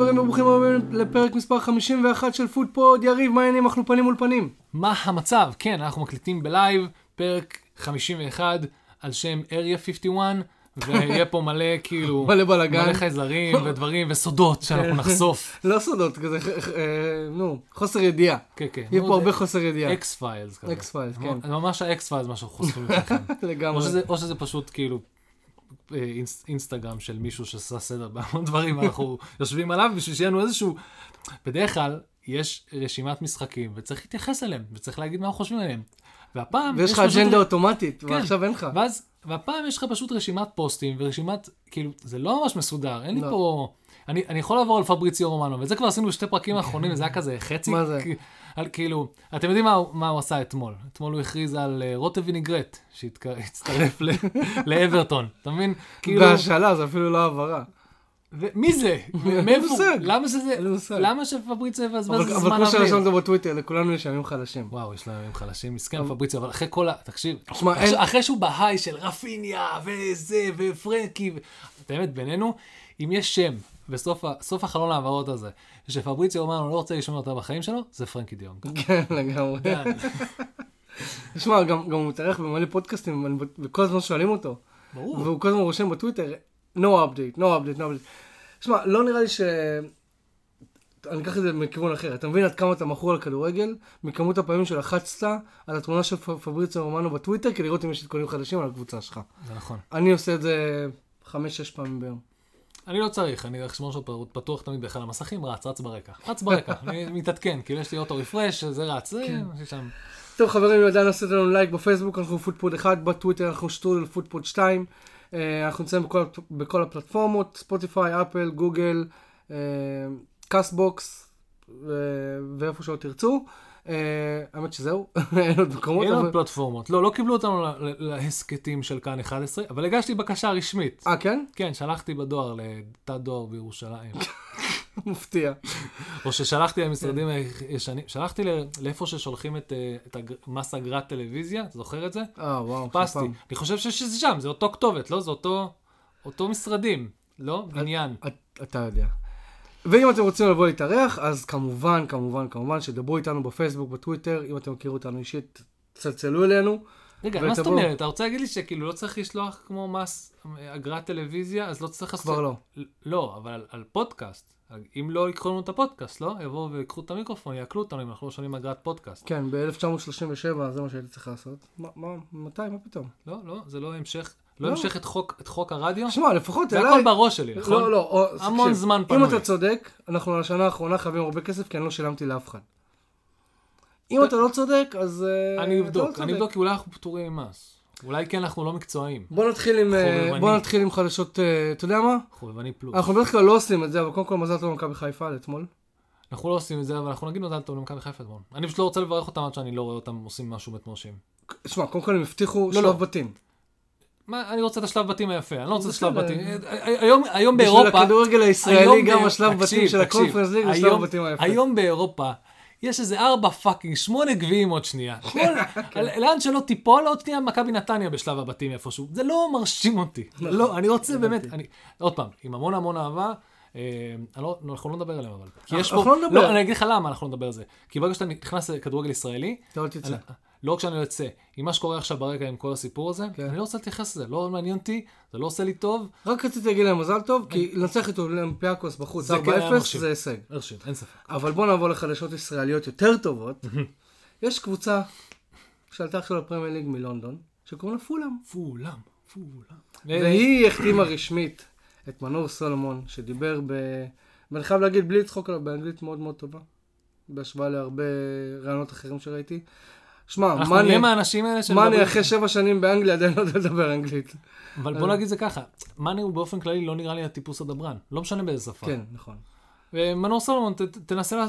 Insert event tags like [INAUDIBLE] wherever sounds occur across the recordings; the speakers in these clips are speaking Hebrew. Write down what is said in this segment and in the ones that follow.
חברים וברוכים הבאים לפרק מספר 51 של פודפוד. יריב, מה העניינים? אנחנו פנים מול פנים. מה המצב? כן, אנחנו מקליטים בלייב, פרק 51 על שם Area 51, ויהיה פה מלא כאילו... [LAUGHS] מלא בלאגן. מלא חייזרים [LAUGHS] ודברים וסודות שאנחנו נחשוף. [LAUGHS] לא סודות, כזה, אה, נו, חוסר ידיעה. כן, כן. יהיה פה הרבה חוסר ידיעה. X-Files כזה. X-Files, כן. ממש ה X-Files מה שאנחנו חושפים לכם. לגמרי. או שזה- פשוט כאילו אינסטגרם של מישהו שעשה סדר בהמון דברים, אנחנו [LAUGHS] יושבים עליו בשביל שיהיה לנו איזשהו... בדרך כלל יש רשימת משחקים וצריך להתייחס אליהם וצריך להגיד מה אנחנו חושבים עליהם. והפעם ויש לך פשוט- אג'נדה אוטומטית, כן. ועכשיו אין לך. ואז, והפעם יש לך פשוט רשימת פוסטים ורשימת, כאילו, זה לא ממש מסודר, אין לי לא. פה... אני, אני יכול לעבור על פבריציו רומנו, ואת זה כבר עשינו בשתי פרקים [LAUGHS] האחרונים, וזה היה כזה חצי... מה זה? על, כאילו, אתם יודעים מה, מה הוא עשה אתמול? אתמול הוא הכריז על uh, רוטה וינגרט, שהצטרף [LAUGHS] לאברטון, אתה מבין? כאילו, בהשאלה, זה אפילו לא העברה. ומי זה? [LAUGHS] מאיפה? למה שזה... למה שפבריציו יבזבז זמן אבל כמו אוויר? שרשמת בטוויטר, לכולנו יש ימים חלשים. וואו, יש להם ימים חלשים, מסכן פבריציו, אבל אחרי כל ה... תקשיב, אחרי- שהוא בהיי של רפיניה, וזה, ופרנקי, באמת, בינינו, אם יש שם בסוף החלון ההעברות הזה, שפבריציו אומר, לא רוצה לשמוע אותה בחיים שלו, זה פרנקי דיונג. [LAUGHS] כן, לגמרי. [LAUGHS] תשמע, גם גם הוא מתארח במלא פודקאסטים, וכל הזמן שואלים אותו. ברור. והוא כל הזמן רושם בטוויטר, no update, no update, no update. שמע, לא נראה לי ש... אני אקח את זה מכיוון אחר. אתה מבין עד כמה אתה מכור על כדורגל, מכמות הפעמים שלחצת על התמונה של פ- פבריצו רומנו בטוויטר, כדי לראות אם יש עדכונים חדשים על הקבוצה שלך. זה נכון. אני עושה את זה חמש-שש פעמים ביום. אני לא צריך, אני החשבון שלו פ- פתוח תמיד באחד המסכים, רץ, רץ ברקע. רץ ברקע, אני [LAUGHS] מתעדכן, כאילו יש לי אוטו רפרש, זה רץ, זה, כן. יש לי שם. טוב חברים, עדיין, עשיתם לנו לייק בפייסבוק, אנחנו פודפוד 1, בטוויטר אנחנו שטרודל פודפוד 2. אה, אנחנו נמצאים בכל, בכל הפלטפורמות, ספוטיפיי, אפל, גוגל, אה, קאסטבוקס, ו- ואיפה שלא תרצו. אה, האמת שזהו, [LAUGHS] אין עוד מקומות. אין עוד פלטפורמות. לא, לא קיבלו אותנו להסכתים של כאן 11, אבל הגשתי בקשה רשמית. אה, כן? כן, שלחתי בדואר לתיבת דואר בירושלים. [LAUGHS] מפתיע. או ששלחתי למשרדים הישנים, שלחתי לאיפה ששולחים את, אה, מס אגרת טלוויזיה, אתה זוכר את זה? אה, וואו, חיפשתי. אני חושב שיש את זה שם, זה אותו כתובת, לא? זה אותו, משרדים, לא? בניין. את- אתה יודע. ואם אתם רוצים לבוא להתארח, אז כמובן, כמובן, כמובן, שדברו איתנו בפייסבוק, בטוויטר, אם אתם מכירו אותנו אישית, צלצלו אלינו. רגע, מה זאת. אומרת? אתה רוצה להגיד לי שכאילו לא צריך לשלוח כמו מס אגרת טלוויזיה, אז לא צריך... כבר לא. לא, אבל על, פודקאסט. אם לא ייקחו לנו את הפודקאסט, לא? יבואו ויקחו את המיקרופון, יעקלו אותנו אם אנחנו לא שומעים אגרת פודקאסט. כן, ב-1937 זה מה שהייתי צריך לעשות. מה, מתי, מה פתאום? לא, לא, זה לא המשך, לא לא. המשך את חוק, את חוק הרדיו. שמע, לפחות זה אליי... הכל בראש שלי, נכון? לא, לא, המון תקשיב, זמן אם פנוי. אתה צודק, אנחנו על השנה האחרונה חייבים הרבה כסף, כי אני לא שילמתי לאף אחד. אם אתה לא צודק, אז... אה, אני אבדוק, לא צודק. אני אבדוק, כי אולי אנחנו פטורים ממס. אולי כן אנחנו לא מקצועיים. בוא נתחיל עם, אה. בוא נתחיל עם חדשות, אה, אתה יודע מה? חובבני פלוס. אנחנו בדרך כלל לא עושים את זה, אבל קודם כל מזל טוב למכבי חיפה על אתמול. אנחנו לא עושים את זה, אבל אנחנו נגיד מזל טוב למכבי חיפה אתמול. אני פשוט לא רוצה לברך אותם עד שאני לא רואה אותם עושים משהו מרשים. שמע, קודם כל הם הבטיחו לא, שלב לא. בתים. מה, אני רוצה את השלב בתים היפה, אני לא רוצה את השלב. בתים. אה, היום, היום בשביל באירופה... הכדורגל הישראלי, גם השלב בתים של הקונפרנס ליג הוא שלב היום- בתים היפה. היום באירופה, יש איזה ארבע fucking, שמונה גביעים עוד שנייה. [LAUGHS] כל- לאן שלא תיפול, עוד שנייה מכבי נתניה בשלב הבתים איפשהו. זה לא מרשים אותי. לא, אני רוצה באמת, אני, עוד פעם, עם המון המון אהבה. אה, לא- אנחנו לא נדבר עליהם אבל. כי יש אנחנו פה, לא נדבר. לא, אני אגיד לך למה אנחנו לא נדבר על זה. כי ברגע שאתה נכנס לכדורגל ישראלי, אתה לא תצא. לא רק שאני לא עם מה שקורה עכשיו ברקע עם כל הסיפור הזה, כן. אני לא רוצה להתייחס לזה, לא מעניין אותי, זה לא עושה לי טוב. רק רציתי להגיד להם מזל טוב, כי לנצח את אולימפיאקוס בחוץ זה כן היה 4-0 מרשים. זה הישג. הרשים, אין ספק. אבל בוא נעבור לחדשות ישראליות יותר טובות. יש קבוצה שעלתה עכשיו לפרמייר ליג מלונדון, שקוראים לה פולאם. פולם, פולם. והיא החתימה רשמית את מנור סולומון, שדיבר ב... ואני חייב להגיד, בלי לצחוק עליו, באנגלית מאוד מאוד טובה. בהשוואה להרבה רעיונות אחרים שראיתי. שמע, אנחנו נהיה מאני, מהאנשים האלה מאני אחרי שבע שנים באנגליה עדיין לא יודע לדבר אנגלית. אבל בוא נגיד זה ככה, מאני הוא באופן כללי לא נראה לי הטיפוס הדברן, לא משנה באיזה שפה. כן, נכון. ומנור סולומון, ת- תנסה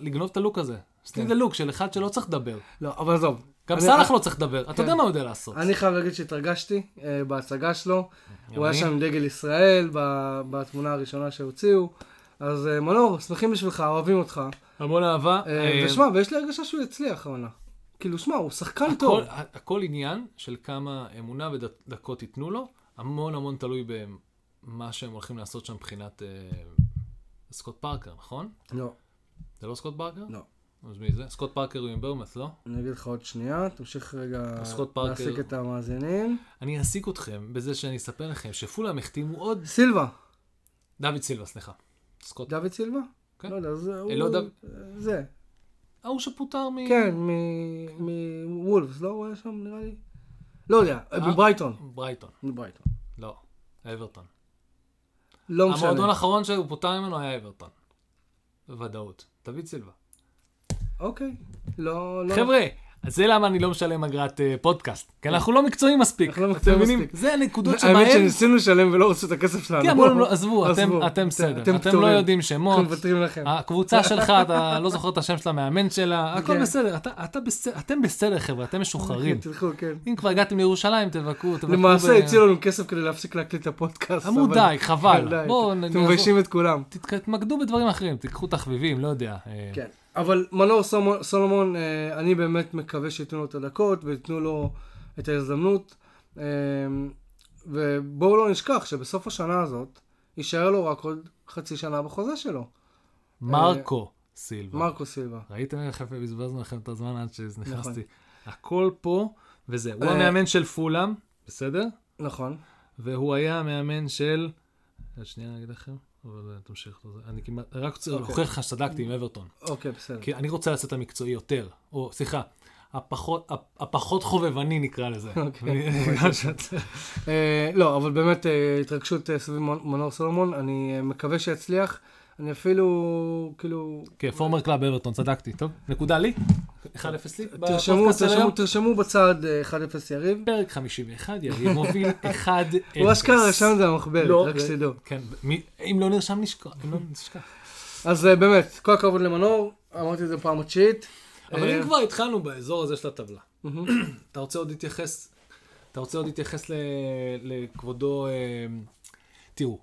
לגנוב את הלוק הזה. סטיל כן. את הלוק של אחד שלא צריך לדבר. לא, אבל עזוב. גם אני- סאלח לא צריך לדבר, אתה כן. יודע מה הוא יודע לעשות. אני חייב להגיד שהתרגשתי אה, בהצגה שלו. הוא היה. שם עם דגל ישראל ב- בתמונה הראשונה שהוציאו. אז אה, מנור, שמחים בשבילך, אוהבים אותך. המון אהבה. אה, אה, ושמע, ויש לי הרגשה שהוא יצליח העונה. כאילו, שמע, הוא שחקן טוב. הכל, עניין של כמה אמונה ודקות ייתנו לו, המון המון תלוי מה שהם הולכים לעשות שם מבחינת אה, סקוט פארקר, נכון? לא, זה לא סקוט פארקר? לא. אז מי זה? סקוט פארקר הוא עם בורנמות', לא? אני אגיד לך עוד שנייה, תמשיך רגע פארקר- להעסיק את המאזינים. אני אעסיק אתכם בזה שאני אספר לכם שפולאם החתימו עוד... סילבה, דוד סילבה, סליחה. סקוט... דוד סילבה? כן. לא יודע, זה... הוא- לא דוד- זה. ההוא שפוטר מ... כן, מ- מוולבס, לא? הוא היה שם נראה לי? לא יודע, אה? בברייטון. ברייטון. בברייטון. לא. אברטון. לא משנה. המועדון האחרון שהוא פוטר ממנו היה אברטון. בוודאות. דוד סילבה. אוקיי. לא, לא. חבר'ה, אז זה למה אני לא משלם אגרת אה, פודקאסט. כי אנחנו לא מקצועיים מספיק. אנחנו לא מקצועיים? מספיק. זה הנקודות האמת שבהן... שניסינו לשלם ולא רצו את הכסף שלנו. כן, אמרו לנו, עזבו, אתם- אתם בסדר. אתם לא. יודעים שמות. אנחנו מוותרים לכם. הקבוצה שלך, אתה לא זוכר את השם של המאמן שלה, הכל כן. בסדר, אתה- אתה בסדר, אתם בסדר חבר'ה, אתם משוחררים. [LAUGHS] תלכו, כן. אם כבר הגעתם לירושלים, תבקרו, תבקרו. למעשה הציעו לנו כסף כדי להפסיק להקליט את הפודקאסט. אמרו די, חבל. בואו אתם. מביישים את כולם. תתמקדו בדברים אחרים, תיקחו תחביבים, לא יודע. אה, כן. אבל מנור סולומון- סולומון, אה, אני באמת מקווה שייתנו לו את הדקות וייתנו לו את ההזדמנות. אה, ובואו לא נשכח שבסוף השנה הזאת יישאר לו רק עוד חצי שנה בחוזה שלו. מרקו סילבה. מרקו סילבה. ראיתם איך יפה בזבזנו לכם את הזמן עד שנכנסתי? נכון. הכל פה, וזה. הוא אה, המאמן של פולאם, בסדר? נכון. והוא היה המאמן של... שנייה אני אגיד לכם, אבל אה, תמשיך. אני כמעט, רק רוצה אוקיי. להוכיח לך שצדקתי עם אברטון. אוקיי, בסדר. כי אני רוצה לעשות את המקצועי יותר, או סליחה, הפחות, הפחות חובבני נקרא לזה. [LAUGHS] אוקיי. [LAUGHS] אה, לא, אבל באמת אה, התרגשות סביב מנ- מנור סולומון, אני מקווה שיצליח. אני אפילו, כאילו, כן, former club אברטון, צדקתי. טוב, נקודה לי? 1-0 לי? תרשמו, תרשמו? תרשמו בצד אה, 1-0 יריב. פרק 51, יריב מוביל [LAUGHS] 1-0. הוא אשכרה רשם את זה במחברת, לא, רק זה- שתדעו. כן, אם לא נרשם נשכח, אם לא. אז אה, באמת, כל הכבוד למנור, אמרתי את זה פעם התשיעית. אבל אה, אם כבר התחלנו באזור הזה של הטבלה. [CLEARS THROAT] אתה רוצה עוד להתייחס, אתה רוצה עוד להתייחס ל- לכבודו, אה, תראו,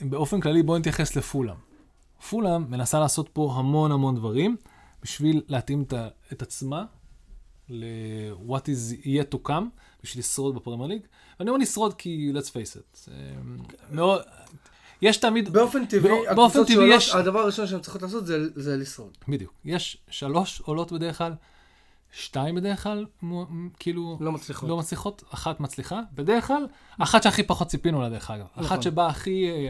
באופן כללי בואו נתייחס לפולאם. פולאם מנסה לעשות פה המון המון דברים בשביל להתאים את עצמה ל-what is yet to come, בשביל לשרוד בפרמייר ליג. ואני אומר לשרוד כי, let's face it, מאוד, יש תמיד, באופן טבעי, באופן טבעי יש- הדבר הראשון שהן צריכות לעשות זה- זה לשרוד. בדיוק, יש שלוש עולות בדרך כלל, שתיים בדרך כלל, מו- כאילו, לא מצליחות. לא מצליחות, אחת מצליחה, בדרך כלל, אחת שהכי פחות ציפינו לה דרך אגב. נכון. אחת שבאה הכי... אה,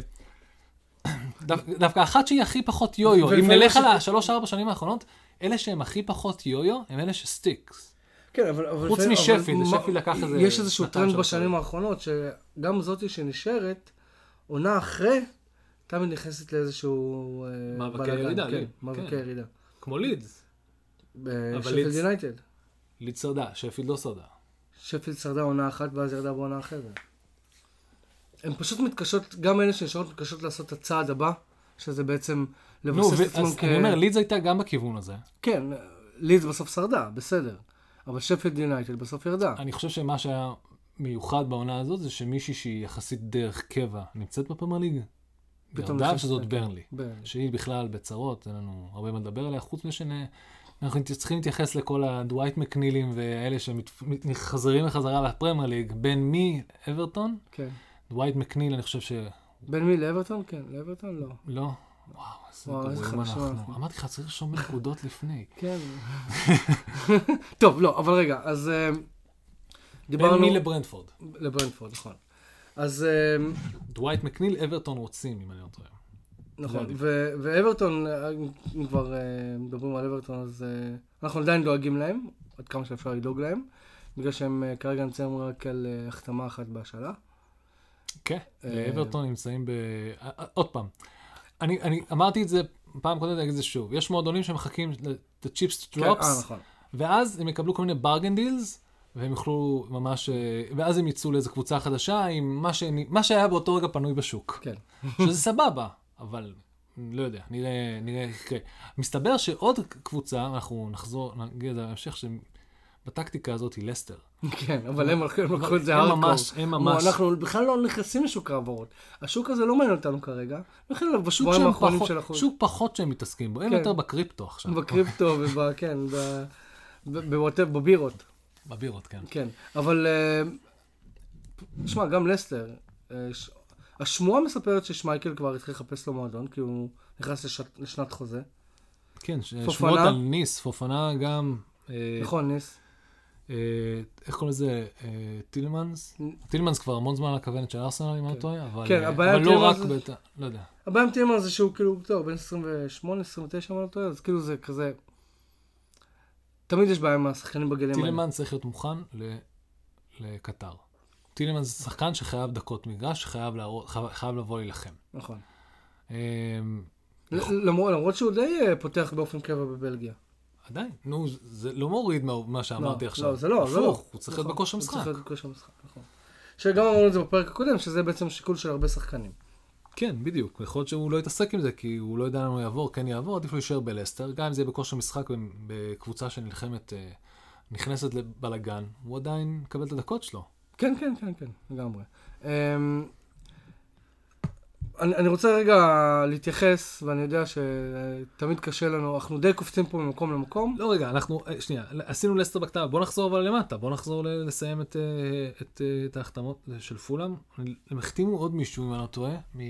דווקא אחת שהיא הכי פחות יו-יו. אם נלך על השלוש-ארבע שנים האחרונות, אלה שהם הכי פחות יו-יו, הם אלה ש sticks. כן, אבל... אבל חוץ משפילד, אבל שפילד מה- לקח איזה יש איזשהו טרנד בשנים שנים. האחרונות, שגם זאתי שנשארת, עונה אחרי, תמיד נכנסת לאיזשהו... אה, מאבקי ירידה, כן, מאבקי כן. ירידה. כמו לידס. בשפילד לידס- יונייטד. ליד שרדה, שפילד לא שרדה. שפילד שרדה עונה אחת ואז ירדה בעונה אחרת. הן פשוט מתקשות, גם אלה שנשארות מתקשות לעשות את הצעד הבא, שזה בעצם לבסס את עצמם כ... אני אומר, לידס הייתה גם בכיוון הזה. כן, לידס בסוף שרדה, בסדר. אבל שפילד יונייטד בסוף ירדה. אני חושב שמה שהיה מיוחד בעונה הזאת, זה שמישהי שהיא יחסית דרך קבע נמצאת בפרמייר ליג. ירדה, שזאת. ברנלי. ברנלי. שהיא בכלל בצרות, אין לנו הרבה מה לדבר עליה, חוץ שאנחנו צריכים להתייחס לכל הדווייט מקנילים ואלה שחזרים בחזרה לפרמייר ליג, בין מי, אברטון, כן. דווייט מקניל, אני חושב ש... בין מי לאברטון? כן, לאברטון לא. לא. וואו, איזה גרועים אנחנו. אמרתי לך, צריך לרשום נקודות [LAUGHS] לפני. כן. טוב, לא, אבל רגע, אז אה, בין דיברנו... מי לברנדפורד. לברנדפורד, נכון. אז אה, דווייט מקניל, אברטון רוצים, אם אני לא טועה. נכון, לא ואברטון, אה, אם כבר מדברים על אברטון, אז אנחנו עדיין דואגים להם, עד כמה שאפשר לדאוג להם, בגלל שהם כרגע נמצאים רק על החתמה אחת בהשאלה. כן, אה, אברטון נמצאים ב... אה, אה, עוד פעם, אני אני אמרתי את זה פעם קודמת, אני אגיד את זה שוב. יש מועדונים שמחכים אה, drops, נכון. ואז הם יקבלו כל מיני bargain deals, והם יוכלו ממש... ואז הם יצאו לאיזו קבוצה חדשה עם מה, ש... מה שהיה באותו רגע פנוי בשוק. כן. שזה סבבה, אבל לא יודע, נראה, נראה איך יקרה. מסתבר שעוד קבוצה, אנחנו נחזור, נגיד את זה בהמשך, שבטקטיקה הזאת היא לסטר. כן, אבל הם לקחו- הם לקחו את זה הם הארדקור. ממש- הם ממש- אנחנו בכלל לא נכנסים לשוק ההעברות. השוק הזה לא מעניין אותנו כרגע. בכלל שוק בשבועיים שהם פחות. שוק פחות שהם מתעסקים בו, הם כן. יותר בקריפטו עכשיו. בקריפטו. [LAUGHS] כן, בבירות. בבירות, כן. כן, אבל... אה, תשמע, גם לסטר, אה, השמועה מספרת ששמייכל כבר התחיל לחפש לו מועדון, כי הוא נכנס לש... לשנת חוזה. כן. שמועות על ניס, פופנה גם, אה, נכון, ניס. אה, איך קוראים לזה, אה, טילמנס? טילמנס כבר המון זמן על הכוונת של ארסנל, אם אני לא טועה, אבל כן, אה, לא רק, טילמנס בת- לא יודע. הבעיה עם טילמן זה שהוא כאילו, טוב, בן 28, 29, אם אני לא טועה, אז כאילו זה כזה... תמיד יש בעיה עם השחקנים בגלים האלה. טילמנס צריך להיות מוכן לקטר. טילמנס זה שחקן שחייב דקות מגרש, שחייב לבוא להילחם. נכון. למרות שהוא די פותח באופן קבע בבלגיה. עדיין, נו, זה לא מוריד מה- מה שאמרתי לא, עכשיו. לא, זה לא, זה לא. הפוך, הוא צריך להיות נכון, בכושר הוא צריך משחק. להיות בכושר משחק, נכון. שגם אמרנו את זה בפרק הקודם, שזה בעצם שיקול של הרבה שחקנים. כן, בדיוק. יכול להיות שהוא לא יתעסק עם זה, כי הוא לא יודע הוא יעבור, כן יעבור, עדיף לו להישאר בלסטר. גם אם זה יהיה בכושר משחק בקבוצה שנלחמת, אה, נכנסת לבלאגן, הוא עדיין מקבל את הדקות שלו. כן, כן, כן, כן, לגמרי. אני, אני רוצה רגע להתייחס, ואני יודע שתמיד קשה לנו, אנחנו די קופצים פה ממקום למקום. לא, רגע, אנחנו, אה, שנייה, עשינו לסטר בקטנה, בוא נחזור אבל למטה, בוא נחזור לסיים את, אה, את, אה, את ההחתמות של פולאם. הם החתימו עוד מישהו, אם אני לא טועה, מ...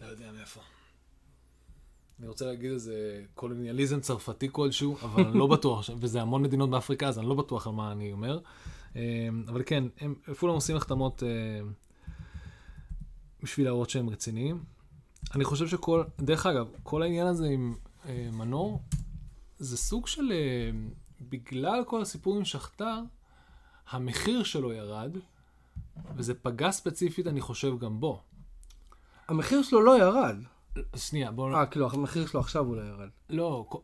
לא יודע מאיפה. אני רוצה להגיד איזה קולוניאליזם צרפתי כלשהו, אבל אני לא [LAUGHS] בטוח, וזה המון מדינות באפריקה, אז אני לא בטוח על מה אני אומר. אבל כן, הם, פולאם עושים החתמות בשביל להראות שהם רציניים. אני חושב שכל, דרך אגב, כל העניין הזה עם אה, מנור, זה סוג של, אה, בגלל כל הסיפור עם שכתר, המחיר שלו ירד, וזה פגע ספציפית, אני חושב, גם בו. המחיר שלו לא ירד. שנייה, בואו... אה, כאילו, המחיר שלו עכשיו הוא לא ירד. לא, כל,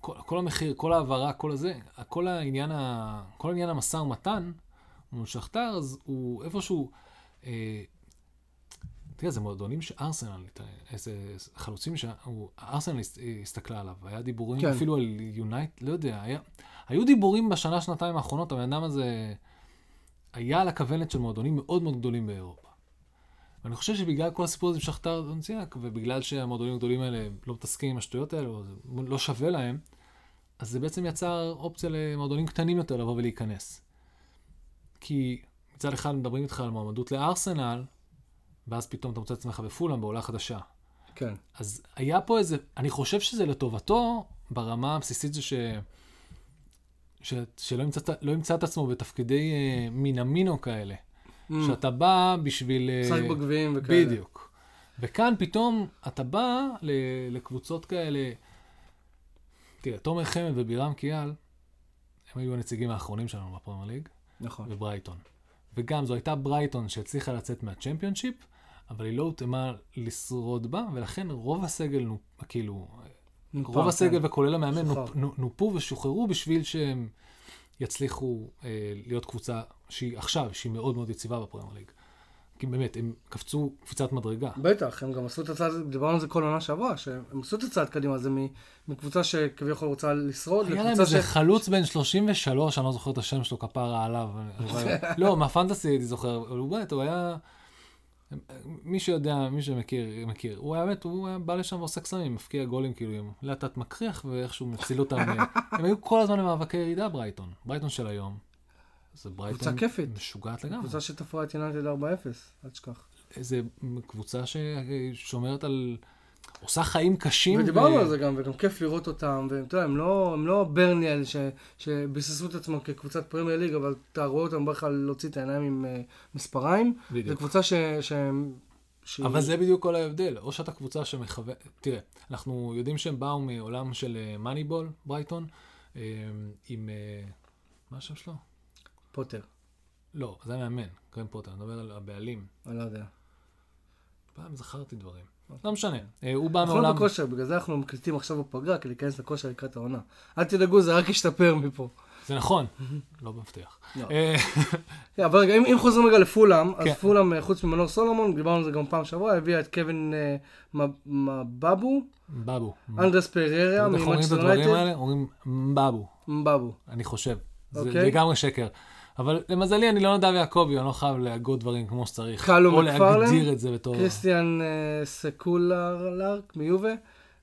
כל, כל המחיר, כל ההעברה, כל הזה, כל העניין, ה, כל העניין המשא ומתן מול שכתר, אז הוא איפשהו... אה, תראה, זה מועדונים שארסנל, איזה חלוצים שארסנל הסתכלה עליו, היה דיבורים כן. אפילו על יונייט, לא יודע, היה, היו דיבורים בשנה, שנתיים האחרונות, הבן אדם הזה היה על הכוונת של מועדונים מאוד מאוד גדולים באירופה. ואני חושב שבגלל כל הסיפור הזה עם שכתר דונציאק, ובגלל שהמועדונים הגדולים האלה לא מתעסקים עם השטויות האלה, או לא שווה להם, אז זה בעצם יצר אופציה למועדונים קטנים יותר לבוא ולהיכנס. כי מצד אחד מדברים איתך על מועמדות לארסנל, ואז פתאום אתה מוצא את עצמך בפולאם בעולה חדשה. כן. אז היה פה איזה, אני חושב שזה לטובתו, ברמה הבסיסית זה ש... ש... שלא ימצא, לא ימצא את עצמו בתפקידי אה, מינמינו כאלה. Mm. שאתה בא בשביל... אה, משחק בגביעים וכאלה. בדיוק. וכאן פתאום אתה בא ל- לקבוצות כאלה, תראה, תומר חמד ובירם קיאל, הם היו הנציגים האחרונים שלנו בפרמייר ליג, נכון. וברייטון. וגם זו הייתה ברייטון שהצליחה לצאת מהצ'מפיונשיפ, אבל היא לא הותאמה לשרוד בה, ולכן רוב הסגל, נו, כאילו, נופה, רוב הסגל כן. וכולל המאמן. נופ, נו- נופו ושוחררו בשביל שהם יצליחו אה, להיות קבוצה שהיא עכשיו, שהיא מאוד מאוד יציבה בפרמייר ליג. כי באמת, הם קפצו קפיצת מדרגה. בטח, הם גם עשו את הצעד, דיברנו על זה כל עונה שעברה, שהם עשו את הצעד קדימה, זה מקבוצה שכביכול רוצה לשרוד, היה להם איזה ש... חלוץ בן 33, אני לא זוכר את השם שלו, כפרה עליו. [LAUGHS] לא, מהפנטסי הייתי זוכר, אבל הוא באמת, הוא היה... מי שיודע, מי שמכיר, מכיר. הוא היה באמת, הוא היה בא לשם ועושה קסמים, מפקיע גולים כאילו עם לאט לאט מקריח, ואיכשהו מציל אותם. [LAUGHS] הם היו כל הזמן במאבקי ירידה, ברייטון. ברייטון של היום. זה ברייטון קבוצה כיפית. משוגעת לגמרי. קבוצה שתפרה את יונייטד 4-0, אל תשכח. איזה קבוצה ששומרת על... עושה חיים קשים. ודיברנו ו- על זה גם, וגם כיף לראות אותם, ואתה יודע, הם לא, הם לא ברניאל ש, שביססו את עצמם כקבוצת פרמייר ליג, אבל אתה רואה אותם בכלל להוציא את העיניים עם uh, מספריים. זו בדיוק. קבוצה ש... שהם... שהיא- אבל זה בדיוק כל ההבדל, או שאתה קבוצה שמכוון, תראה, אנחנו יודעים שהם באו מעולם של מאניבול, ברייטון, אה, עם, אה, מה השם שלו? פוטר, לא, זה המאמן, גראם פוטר, אני מדבר על הבעלים. אני לא יודע. פעם זכרתי דברים. לא משנה, אה, הוא בא אנחנו לא מעולם... בכושר, בגלל זה אנחנו מקליטים עכשיו בפגרה, כדי להיכנס לכושר לקראת העונה. אל תדאגו, זה רק ישתפר מפה. זה נכון, לא מבטיח. לא. אה, [LAUGHS] כן, אבל רגע, אם, חוזרים רגע לפולאם, אז כן. פולאם, אה, חוץ ממנור סולומון, דיברנו על זה גם פעם שעברה, הביאה את קווין מ- מבאבו, מבאבו. אנדרס פרריה, איך אומרים את ממנצ'סטר הדברים יונייטד, האלה? אומרים מבו, מבבו. אני חושב. זה אוקיי. לגמרי שקר. אבל למזלי, אני לא נדב יעקבי, אני לא חייב להגות דברים כמו שצריך. קלו או מקפרלן, להגדיר את זה בתור... קריסטיאן אה, סקולרלרק מיובה,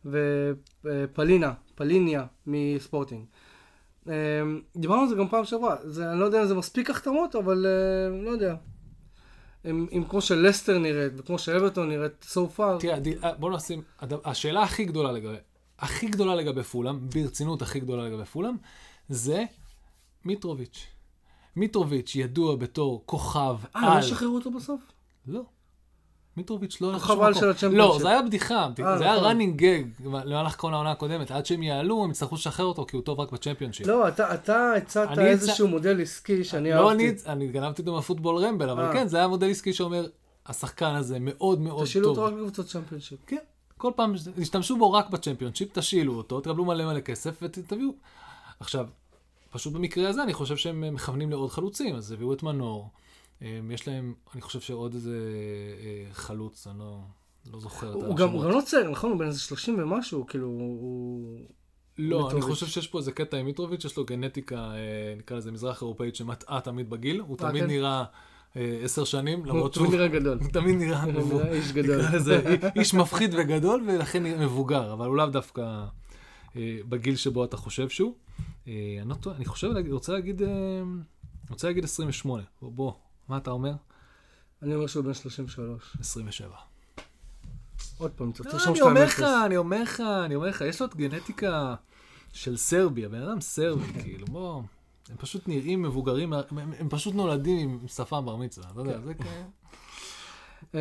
ופלינה, פליניה מספורטינג. אה, דיברנו על זה גם פעם שעברה, זה, אני לא יודע אם זה מספיק החתמות, אבל אה, לא יודע. עם, עם כמו שלסטר נראית, וכמו שאברטון נראית so far. תראה, אה, בוא נשים, השאלה הכי גדולה לגבי, הכי גדולה לגבי פולאם, ברצינות הכי גדולה לגבי פולאם, זה מיטרוביץ'. מיטרוביץ' ידוע בתור כוכב אה, לא על... שחררו אותו בסוף? לא. מיטרוביץ' לא הולך לשום על מקום. של הצ'מפיונשיפ. לא, זה היה בדיחה. אה, זה היה נכון. running gag במהלך כל העונה הקודמת. עד שהם יעלו, הם יצטרכו לשחרר אותו, כי הוא טוב רק בצ'מפיונשיפ. לא, אתה, הצעת איזשהו מודל עסקי שאני לא אהבתי. אני, אני גנבתי אותו מהפוטבול רמבל, אבל אה. כן, זה היה מודל עסקי שאומר, השחקן הזה מאוד מאוד תשאילו טוב. אותו רק בקבוצות צ'מפיונשיפ. כן, כל פעם תשתמשו בו רק בצ'מפיונשיפ, תשאילו אותו, תקבלו מלא מלא כסף ותביאו. עכשיו, פשוט במקרה הזה אני חושב שהם מכוונים לעוד חלוצים, אז הביאו את מנור. הם, יש להם, אני חושב שעוד איזה אה, חלוץ, אני לא, לא זוכר את הוא גם, הוא השמות. גם לא צעיר, נכון? הוא בן איזה 30 ומשהו, כאילו, הוא... לא, אני מיטרוביץ'. חושב שיש פה איזה קטע עם מיטרוביץ', יש לו גנטיקה, אה, נקרא לזה מזרח אירופאית, שמטעה תמיד בגיל, הוא אה, תמיד? נראה אה, עשר שנים, הוא למרות שהוא נראה גדול. הוא [LAUGHS] תמיד נראה הוא איש גדול. נקרא לזה איש מפחיד וגדול, ולכן מבוגר, אבל הוא לאו דווקא אה, בגיל שבו אתה חושב שהוא. אה, אני לא אני חושב, להגיד- רוצה להגיד, אה, רוצה להגיד 28. בוא, מה אתה אומר? אני אומר שהוא בן 33. 27. עוד פעם, אתה אני 2 אומר לך, אני אומר לך, אני אומר לך, יש לו את גנטיקה של סרביה, בן אדם סרבי, [LAUGHS] כאילו, בוא, הם פשוט נראים מבוגרים, הם, פשוט נולדים עם שפם בר מצווה, אתה יודע, זה כאלה. אה,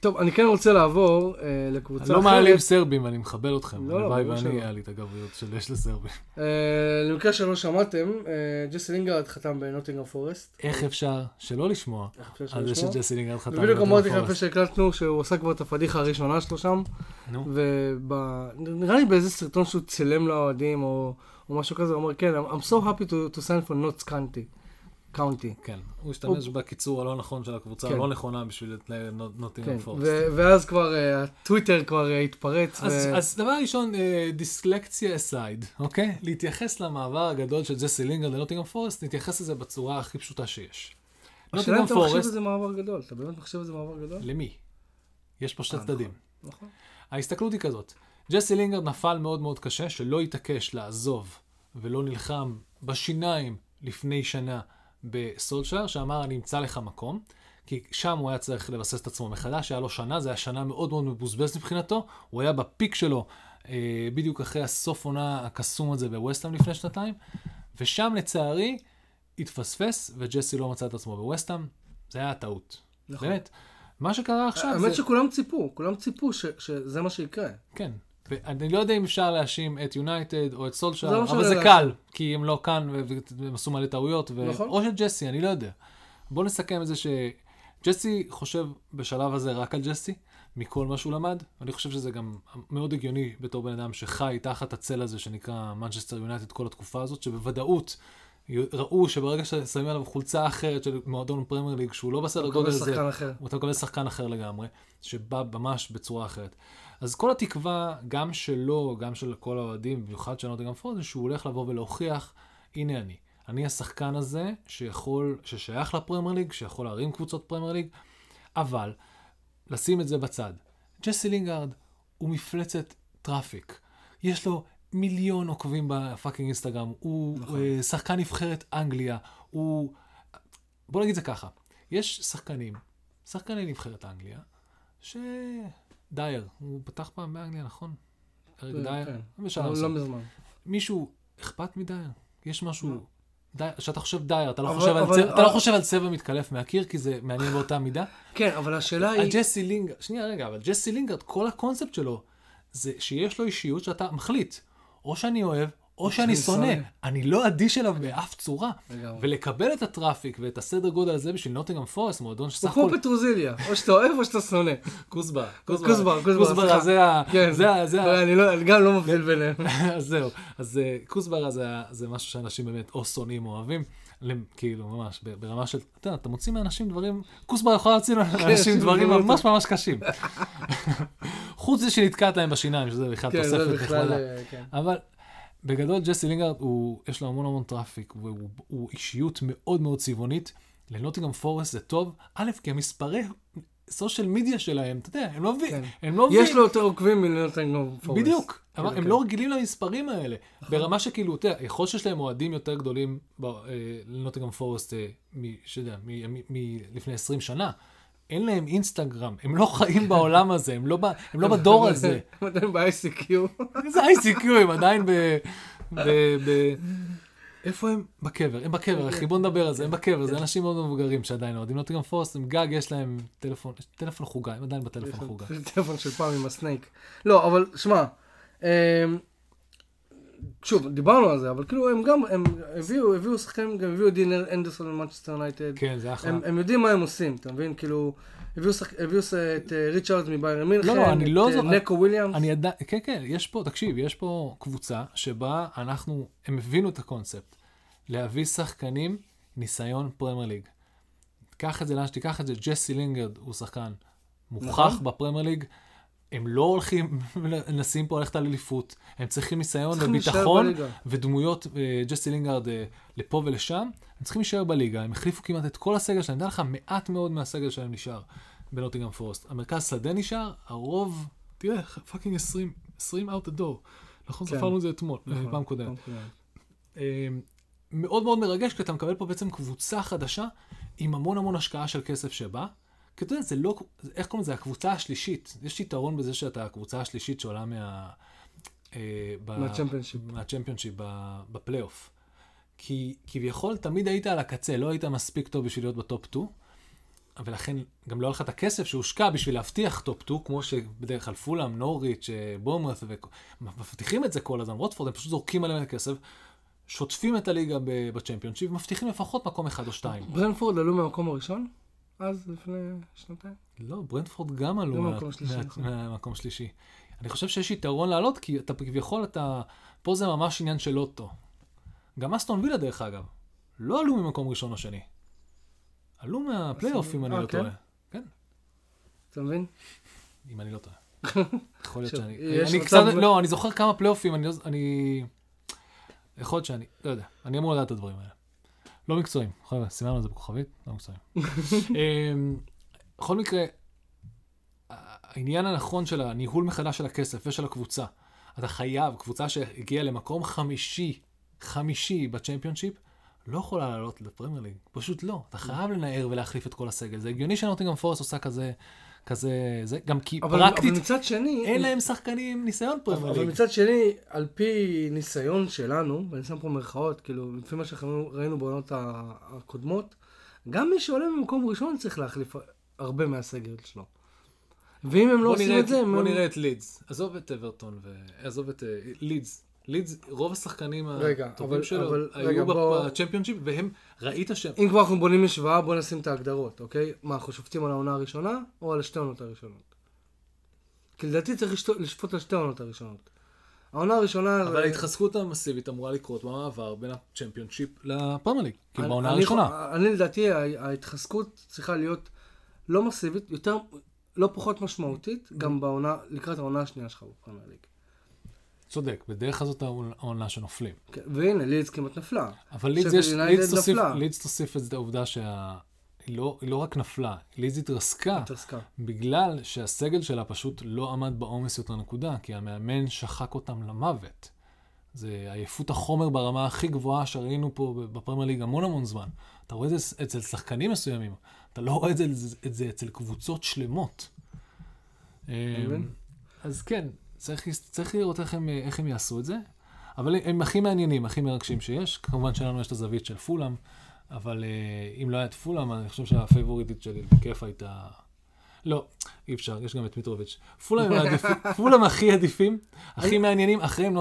טוב, אני כן רוצה לעבור אה, לקבוצה אני אחרת. לא מעליב סרבים, אני מכבד אתכם. לא, לא, הלוואי ואני שלא. היה לי את הגבריות שיש לסרבים. אה, למקרה שלא שמעתם, אה, ג'סי לינגרד חתם בנוטינגרם פורסט. איך אפשר שלא לשמוע על זה? שג'סי לינגרד חתם ובדיוק בנוטינגהאם אמרתי לך פורסט. שהקלטנו שהוא עשה כבר את הפדיחה הראשונה שלו שם, נו, ונראה לי באיזה סרטון שהוא צילם לאוהדים או משהו כזה, הוא אומר כן, I'm so happy to, sign for Notts County. County. כן. הוא השתמש בקיצור הלא נכון של הקבוצה כן. הלא נכונה בשביל כן, נוטינגהאם פורסט. ו- ואז כבר אה, הטוויטר כבר אה, התפרץ. אז, ו- אז דבר ראשון, אה, דיסלקציה אסייד, אוקיי? להתייחס למעבר הגדול של ג'סי לינגרד לנוטינגהאם פורסט, נתייחס לזה בצורה הכי פשוטה שיש. השאלה אם אתה מחשיב את זה מעבר גדול, אתה באמת מחשיב את זה מעבר גדול? למי? יש פה שתי צדדים. נכון. ההסתכלות היא כזאת, ג'סי לינגרד נפל מאוד מאוד קשה, שלא התעקש לעזוב ולא נלחם בשיניים לפני שנה בסולשייר, שאמר אני אמצא לך מקום, כי שם הוא היה צריך לבסס את עצמו מחדש, היה לו שנה, זו הייתה שנה מאוד מאוד מבוזבזת מבחינתו, הוא היה בפיק שלו אה, בדיוק אחרי הסוף עונה הקסום הזה בווסטהאם לפני שנתיים, ושם לצערי התפספס, וג'סי לא מצא את עצמו בווסטהאם, זה היה טעות. נכון. באמת. מה שקרה עכשיו זה... האמת שכולם ציפו, כולם ציפו ש- שזה מה שיקרה. כן. ואני לא יודע אם אפשר להאשים את יונייטד או את זה סולשאר, לא אבל זה. קל, כי הם לא כאן והם עשו מלא טעויות, ו... נכון. או של ג'סי, אני לא יודע. בואו נסכם את זה שג'סי חושב בשלב הזה רק על ג'סי, מכל מה שהוא למד. אני חושב שזה גם מאוד הגיוני בתור בן אדם שחי תחת הצל הזה שנקרא מנצ'סטר יונייטד כל התקופה הזאת, שבוודאות ראו שברגע ששמים עליו חולצה אחרת של מועדון פרמייר ליג, שהוא לא בסדר גודל הזה. אתה מקבל שחקן אחר לגמרי, שבא ממש בצורה אחרת. אז כל התקווה, גם שלו, גם של כל האוהדים, במיוחד של נוטינגהאם פורסט, זה שהוא הולך לבוא ולהוכיח, הנה אני. אני השחקן הזה שיכול, ששייך לפרמייר ליג, שיכול להרים קבוצות פרמייר ליג, אבל, לשים את זה בצד. ג'סי לינגארד הוא מפלצת traffic. יש לו מיליון עוקבים ב fucking אינסטגרם, הוא נכון. אה, שחקן נבחרת אנגליה, הוא... בוא נגיד זה ככה, יש שחקנים, שחקני נבחרת אנגליה, ש... דייר, הוא פתח פעם באנגליה, נכון? אריק דייר? כן. לא מסוים. לא מזמן. מישהו אכפת מדייר? יש משהו... כשאתה חושב דייר, אתה לא, אבל- חושב, על אבל- צבע, אתה לא אבל- חושב על צבע מתקלף מהקיר, כי זה מעניין באותה מידה. כן, אבל השאלה היא... הג'סי לינגרד, שנייה רגע, אבל ג'סי לינגרד, כל הקונספט שלו, זה שיש לו אישיות שאתה מחליט, או שאני אוהב, או שאני שונא. אני לא אדיש אליו באף צורה. ולקבל את הטראפיק ואת הסדר גודל הזה בשביל נוטינגהאם פורסט, מועדון שסך הוא כמו. פטרוזיליה, או שאתה אוהב או שאתה שונא. כוסבר. כוסבר, כוסבר, כוסבר, סליחה. זה ה... כן. זה ה... אני לא- גם לא מבדיל ביניהם. [LAUGHS] אז זהו, אז אה, כוסברה זה, משהו שאנשים באמת או שונאים או אוהבים, כאילו ממש ברמה של, אתה יודע, אתה מוציא מאנשים דברים, כוסברה יכולה להוציא לאנשים עושים דברים ממש ממש קשים. [LAUGHS] חוץ מזה שנתקעת להם בשיניים, שזה בכלל כן, תוספת. נחמדה. אה, כן. אבל בגדול ג'סי לינגארד, הוא, יש לו המון המון traffic, והוא הוא אישיות מאוד מאוד צבעונית. לנוטינגהאם פורסט זה טוב, א', כי המספרי social media שלהם, אתה יודע, הם לא מבינים, כן. הם לא מבינים. יש לו יותר עוקבים מלנוטינגהאם פורסט. בדיוק, אבל כן, הם כן. לא רגילים למספרים האלה. ברמה שכאילו, אתה יודע, יכול שיש להם אוהדים יותר גדולים אה, לנוטינגהאם פורסט, אה, מלפני 20 שנה, אין להם אינסטגרם, הם לא חיים בעולם הזה, הם לא, ב, הם לא בדור הזה. הם עדיין ב-ICQ. איזה ICQ, הם עדיין ב... ב, ב איפה הם? בקבר, הם בקבר, אחי, בוא נדבר על זה, הם בקבר, זה אנשים מאוד מבוגרים שעדיין אוהדים נוטינגהאם פורסט, עם גג, יש להם טלפון, טלפון חוגה, הם עדיין בטלפון חוגה. טלפון של פעם עם ה snake. לא, אבל שמע, אמ, שוב, דיברנו על זה, אבל כאילו הם גם, הם הביאו, הביאו שחקנים, גם הביאו דין הנדרסון למנצ'סטר יונייטד. כן, זה אחלה. הם, הם יודעים מה הם עושים, אתה מבין? כאילו, הביאו, שח... הביאו את uh, ריצ'ארד מביירן מינכן, לא, לא, אני לא את זוכר- uh, נקו וויליאמס. אני עדיין, כן, כן, יש פה, תקשיב, יש פה קבוצה שבה אנחנו, הם הבינו את הקונספט. להביא שחקנים, ניסיון פרמייר ליג. קח את זה לאן שתיקח את זה, ג'סי לינגרד הוא שחקן מוכח נכון. בפרמייר ליג. הם לא הולכים, [LAUGHS] מנסים פה ללכת על אליפות, הם צריכים ניסיון וביטחון. ודמויות, אה, ג'סי לינגרד אה, לפה ולשם, הם צריכים להישאר בליגה, הם החליפו כמעט את כל הסגל שלהם, דע לך, מעט מאוד מהסגל שלהם נשאר בנוטינגהאם פורסט. המרכז שדה נשאר, הרוב, תראה, fucking 20, 20 out the door. נכון, כן. ספרנו את זה אתמול, אה, נכון, פעם קודמת. אה, מאוד מאוד מרגש, כי אתה מקבל פה בעצם קבוצה חדשה עם המון המון השקעה של כסף שבא. כי אתה יודע, זה לא, איך קוראים לזה, הקבוצה השלישית. יש יתרון בזה שאתה הקבוצה השלישית שעולה מה... אה, מהצ'מפיונשיפ. מהצ'מפיונשיפ בפלייאוף. כי כביכול תמיד היית על הקצה, לא היית מספיק טוב בשביל להיות ב top 2, ולכן גם לא היה לך את הכסף שהושקע בשביל להבטיח top 2, כמו שבדרך כלל פולאם, נוריץ', אה, בורנמות', מבטיחים את זה כל הזמן, ווטפורד, הם פשוט זורקים עליהם את הכסף, שוטפים את הליגה בצ'מפיונשיפ, מבטיחים לפחות מקום אחד או שתיים. ברנטפורד עלו מהמקום הראשון? אז, לפני שנתיים? לא, ברנטפורד גם עלו מה- מהמקום השלישי, מה- נכון. מהמקום שלישי. אני חושב שיש יתרון לעלות, כי אתה כביכול, אתה... פה זה ממש עניין של לוטו. גם אסטון וילה, דרך אגב, לא עלו ממקום ראשון או שני. עלו מהפלייאוף, אם אני אה, לא כן? טועה. כן, אתה מבין? אם אני לא טועה. [LAUGHS] יכול להיות שאני... אני קצת... לא, אני זוכר כמה פלייאופים. לא- אני... יכול להיות שאני... לא יודע, אני אמור לדעת את הדברים האלה. לא מקצועיים. חבר'ה, סימנו את זה בכוכבית, לא מקצועיים. [LAUGHS] אמ, בכל מקרה, העניין הנכון של הניהול מחדש של הכסף ושל הקבוצה, אתה חייב, קבוצה שהגיעה למקום חמישי, חמישי בצ'מפיונשיפ, לא יכולה לעלות לפרמייר ליג, פשוט לא. אתה חייב לנער ולהחליף את כל הסגל. זה הגיוני שנוטינגהאם פורסט עושה כזה, כזה, זה, גם כי אבל, פרקטית אבל מצד שני... אין להם שחקנים עם ניסיון פרמייר אבל ליג. מצד שני, על פי ניסיון שלנו, ואני שם פה מירכאות, כאילו, לפי מה שראינו בעונות הקודמות, גם מי שעולה ממקום ראשון צריך להחליף הרבה מהסגל שלו. ואם הם לא בוא עושים את זה, הם... בוא נראה את לידס. עזוב את אברטון ועזוב את אה, לידס. לידס, רוב השחקנים רגע, הטובים אבל- שלו אבל- היו רגע, בוא- בצ'מפיונשיפ, והם, ראית שהם... אם כבר אנחנו בונים משוואה, בוא נשים את ההגדרות, אוקיי? מה, אנחנו שופטים על העונה הראשונה, או על השתי העונות הראשונות? כי לדעתי צריך לשת- לשפוט על שתי העונות הראשונות. העונה הראשונה... אבל זה- ההתחזקות המסיבית אמורה לקרות במעבר בין הצ'מפיונשיפ לפרמייר ליג. כאילו אני- בעונה אני הראשונה. יכול- אני לדעתי ההתחזקות צריכה להיות לא מסיבית, יותר, לא פחות משמעותית, גם בעונה, לקראת העונה השנייה שלך בפרמייר ליג. צודק, בדרך כלל זאת העונה שנופלים. כן, והנה, לידס כמעט נפלה. אבל לידס יש, לידס תוסיף. לידס תוסיף את העובדה שהיא לא, היא לא רק נפלה, לידס התרסקה. התרסקה. בגלל שהסגל שלה פשוט לא עמד בעומס יותר נקודה, כי המאמן שחק אותם למוות. זה עייפות החומר ברמה הכי גבוהה שראינו פה בפרמייר ליג המון המון זמן. אתה רואה את זה אצל שחקנים מסוימים, אתה לא רואה את זה, את זה אצל קבוצות שלמות. מבין? אז כן, צריך, צריך לראות איך הם, איך הם יעשו את זה, אבל הם הכי מעניינים, הכי מרגשים שיש. כמובן שלנו יש את הזווית של פולאם, אבל אה, אם לא היה את פולאם, אני חושב שהפייבוריטית שלי בכיף הייתה... לא, אי אפשר, יש גם את מיטרוביץ'. פולאם [LAUGHS] הכי עדיפים, הכי מעניינים, אחריהם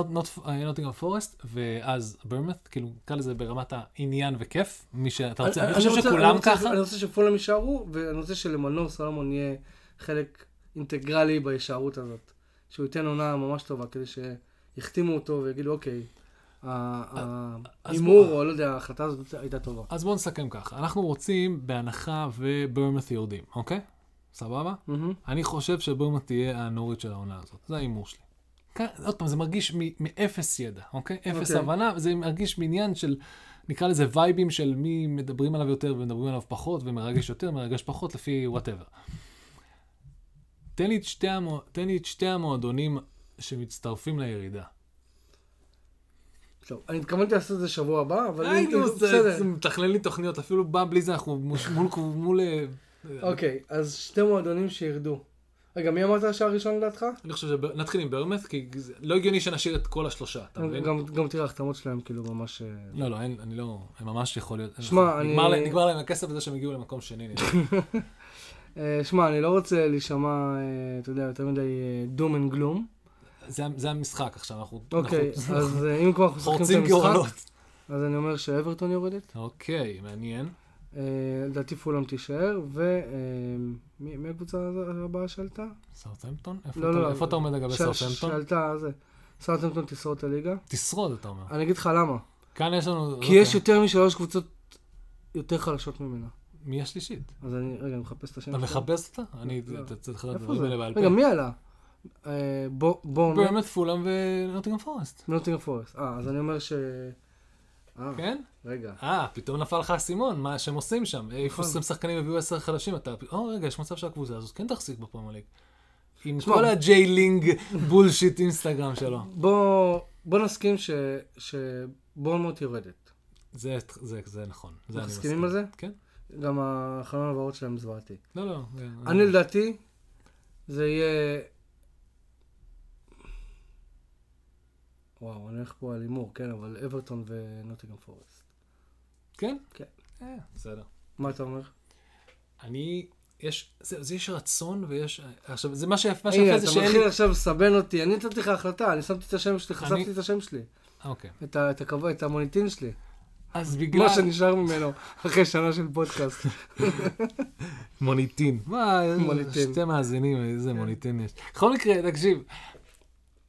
נוטינגרם פורסט, ואז ברמת, כאילו, נקרא לזה ברמת העניין וכיף, מי שאתה רוצה, אני חושב שכולם ככה. אני רוצה שפולאם יישארו, ואני רוצה שלמנור סולומון יהיה חלק אינטגרלי בהישארות הזאת. שהוא ייתן עונה ממש טובה, כדי שיחתימו אותו ויגידו, אוקיי, ההימור, או לא יודע, ההחלטה הזאת הייתה טובה. אז בואו נסכם ככה, אנחנו רוצים בהנחה וברמת יורדים, אוקיי? סבבה? אני חושב שבורנמות' תהיה הנוריץ' של העונה הזאת, זה ההימור שלי. כאן, עוד פעם, זה מרגיש מאפס ידע, אוקיי? אפס אוקיי. הבנה, זה מרגיש מעניין של, נקרא לזה וייבים של מי מדברים עליו יותר ומדברים עליו פחות, ומרגש יותר, מרגש פחות, לפי whatever. תן לי את שתי, המו... תן לי את שתי המועדונים שמצטרפים לירידה. טוב, אני התכוונתי לעשות את זה שבוע הבא, אבל אם- היינו, בסדר. מתכנן לי תוכניות, אפילו בא בלי זה, אנחנו מוש- מול, מול, מול אה, אוקיי, אז שתי מועדונים שירדו. רגע, מי אמרת השער הראשון לדעתך? אני חושב שנתחיל עם ברמת, כי זה לא הגיוני שנשאיר את כל השלושה, אתה מבין? גם גם תראה, ההחתמות שלהם כאילו ממש... אה, לא, לא, אני לא, הם ממש יכול להיות. שמע, אני- נגמר להם- הכסף בזה שהם הגיעו למקום שני. [LAUGHS] אה, שמע, אני לא רוצה להישמע, אה, אתה יודע, יותר מדי דום אנד גלום. זה- זה המשחק עכשיו, אנחנו... אוקיי, [LAUGHS] אז אה, אם כבר אנחנו משחקים את המשחק. אז אני אומר שאברטון יורדת. אוקיי, מעניין. אה, לדעתי פולאם תישאר, ומי מי הקבוצה הבאה שעלתה? סאוטהמפטון? איפה לא, אתה- לא, איפה אתה עומד לגבי סאוטהמפטון? שעלתה, זה. סאוטהמפטון תשרוד את הליגה. תשרוד, אתה אומר. אני אגיד לך למה. כאן יש לנו... כי יש אוקיי. יותר משלוש קבוצות יותר חלשות ממנה. מי השלישית? אז אני, רגע, אני מחפש את השם אתה. מחפש אותה? אני לא. אתה צריך לדעת איפה דברים? האלה בעל פה. רגע, מי עלה? אה, בוא- בורנמות', באמת פולאם ונוטינגהאם פורסט. נוטינגהאם פורסט. אה, אז אני אומר ש... אה, כן? רגע. אה, פתאום נפל לך האסימון, מה שהם עושים שם. איפה נכון. 20 שחקנים הביאו 10 חדשים, אתה... או, רגע, יש מצב שהקבוצה הזאת כן תחזיק בפרמייר ליג. עם כל הג'יי לינג בולשיט אינסטגרם שלו. בוא, בוא נסכים. שבורנמוט יורדת. זה, נכון. זה אני מסכימים. על זה? כן. גם החלון העברות שלהם זוועתי. לא, לא. זה- אני לדעתי, זה יהיה... וואו, אני הולך פה על הימור, כן, אבל אברטון ונוטיגרם פורסט. כן? כן. אה, בסדר. מה אתה אומר? אני, יש, זה, זה יש רצון ויש, עכשיו, זה מה שיפה, מה שיפה אתה זה שאין לי... מתחיל עכשיו לסבן אותי, אני נתתי לך החלטה, אני שמתי את השם שלי, אני- חשפתי את השם שלי. אוקיי. את ה- את הכבוד, את המוניטין שלי. אז בגלל... מה שנשאר ממנו אחרי שנה של פודקאסט. מוניטין. מה, מוניטין. שתי מאזינים, איזה מוניטין יש. בכל מקרה, תקשיב,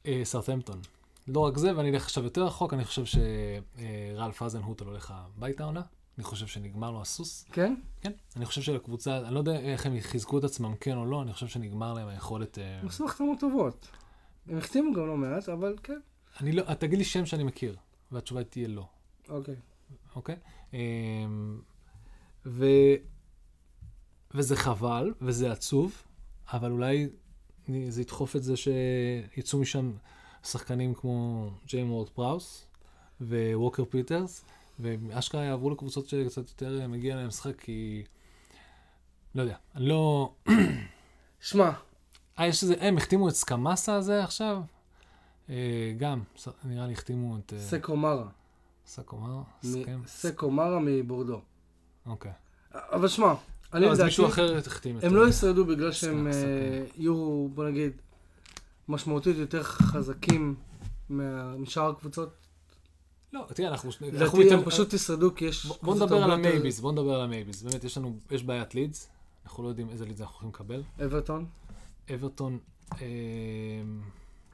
אה, סרטמפטון. לא רק זה, ואני אלך עכשיו יותר רחוק, אני חושב שרלף אזנהוטל הולך הביתה עונה. אני חושב שנגמר לו הסוס. כן? כן. אני חושב שלקבוצה, אני לא יודע איך הם חיזקו את עצמם, כן או לא, אני חושב שנגמר להם היכולת... אה, הם עשו החתמות טובות. הם החתימו גם לא מעט, אבל כן. אני לא, תגיד לי שם שאני מכיר, והתשובה תהיה לא. אוקיי. אוקיי? אמ, ו... וזה חבל, וזה עצוב, אבל אולי זה ידחוף את זה שיצאו משם שחקנים כמו ג'יימ וורד פראוס וווקר פיטרס, ואשכרה יעברו לקבוצות שקצת יותר מגיע להם לשחק, כי... לא יודע, אני לא... [CLEARS THROAT] שמע, אה, יש איזה... הם החתימו את סקמאסה הזה עכשיו? אה, גם, נראה לי החתימו את... אה, סקו מרה. סקומר? מ- סקם? סקו מרה מבורדו. אוקיי. אבל שמע, אני לא, אז לדעתי, מישהו אחר החתים את... הם לא ישרדו בגלל שהם אה, יהיו, בוא נגיד, משמעותית יותר חזקים משאר הקבוצות. לא, תראה, אנחנו... לדעתי הם פשוט ישרדו כי יש... בוא- נדבר על המייביז, בוא נדבר על המייביז. באמת, יש לנו, יש בעיית לידס, אנחנו לא יודעים איזה לידס אנחנו יכולים לקבל. אברטון. אברטון, אה,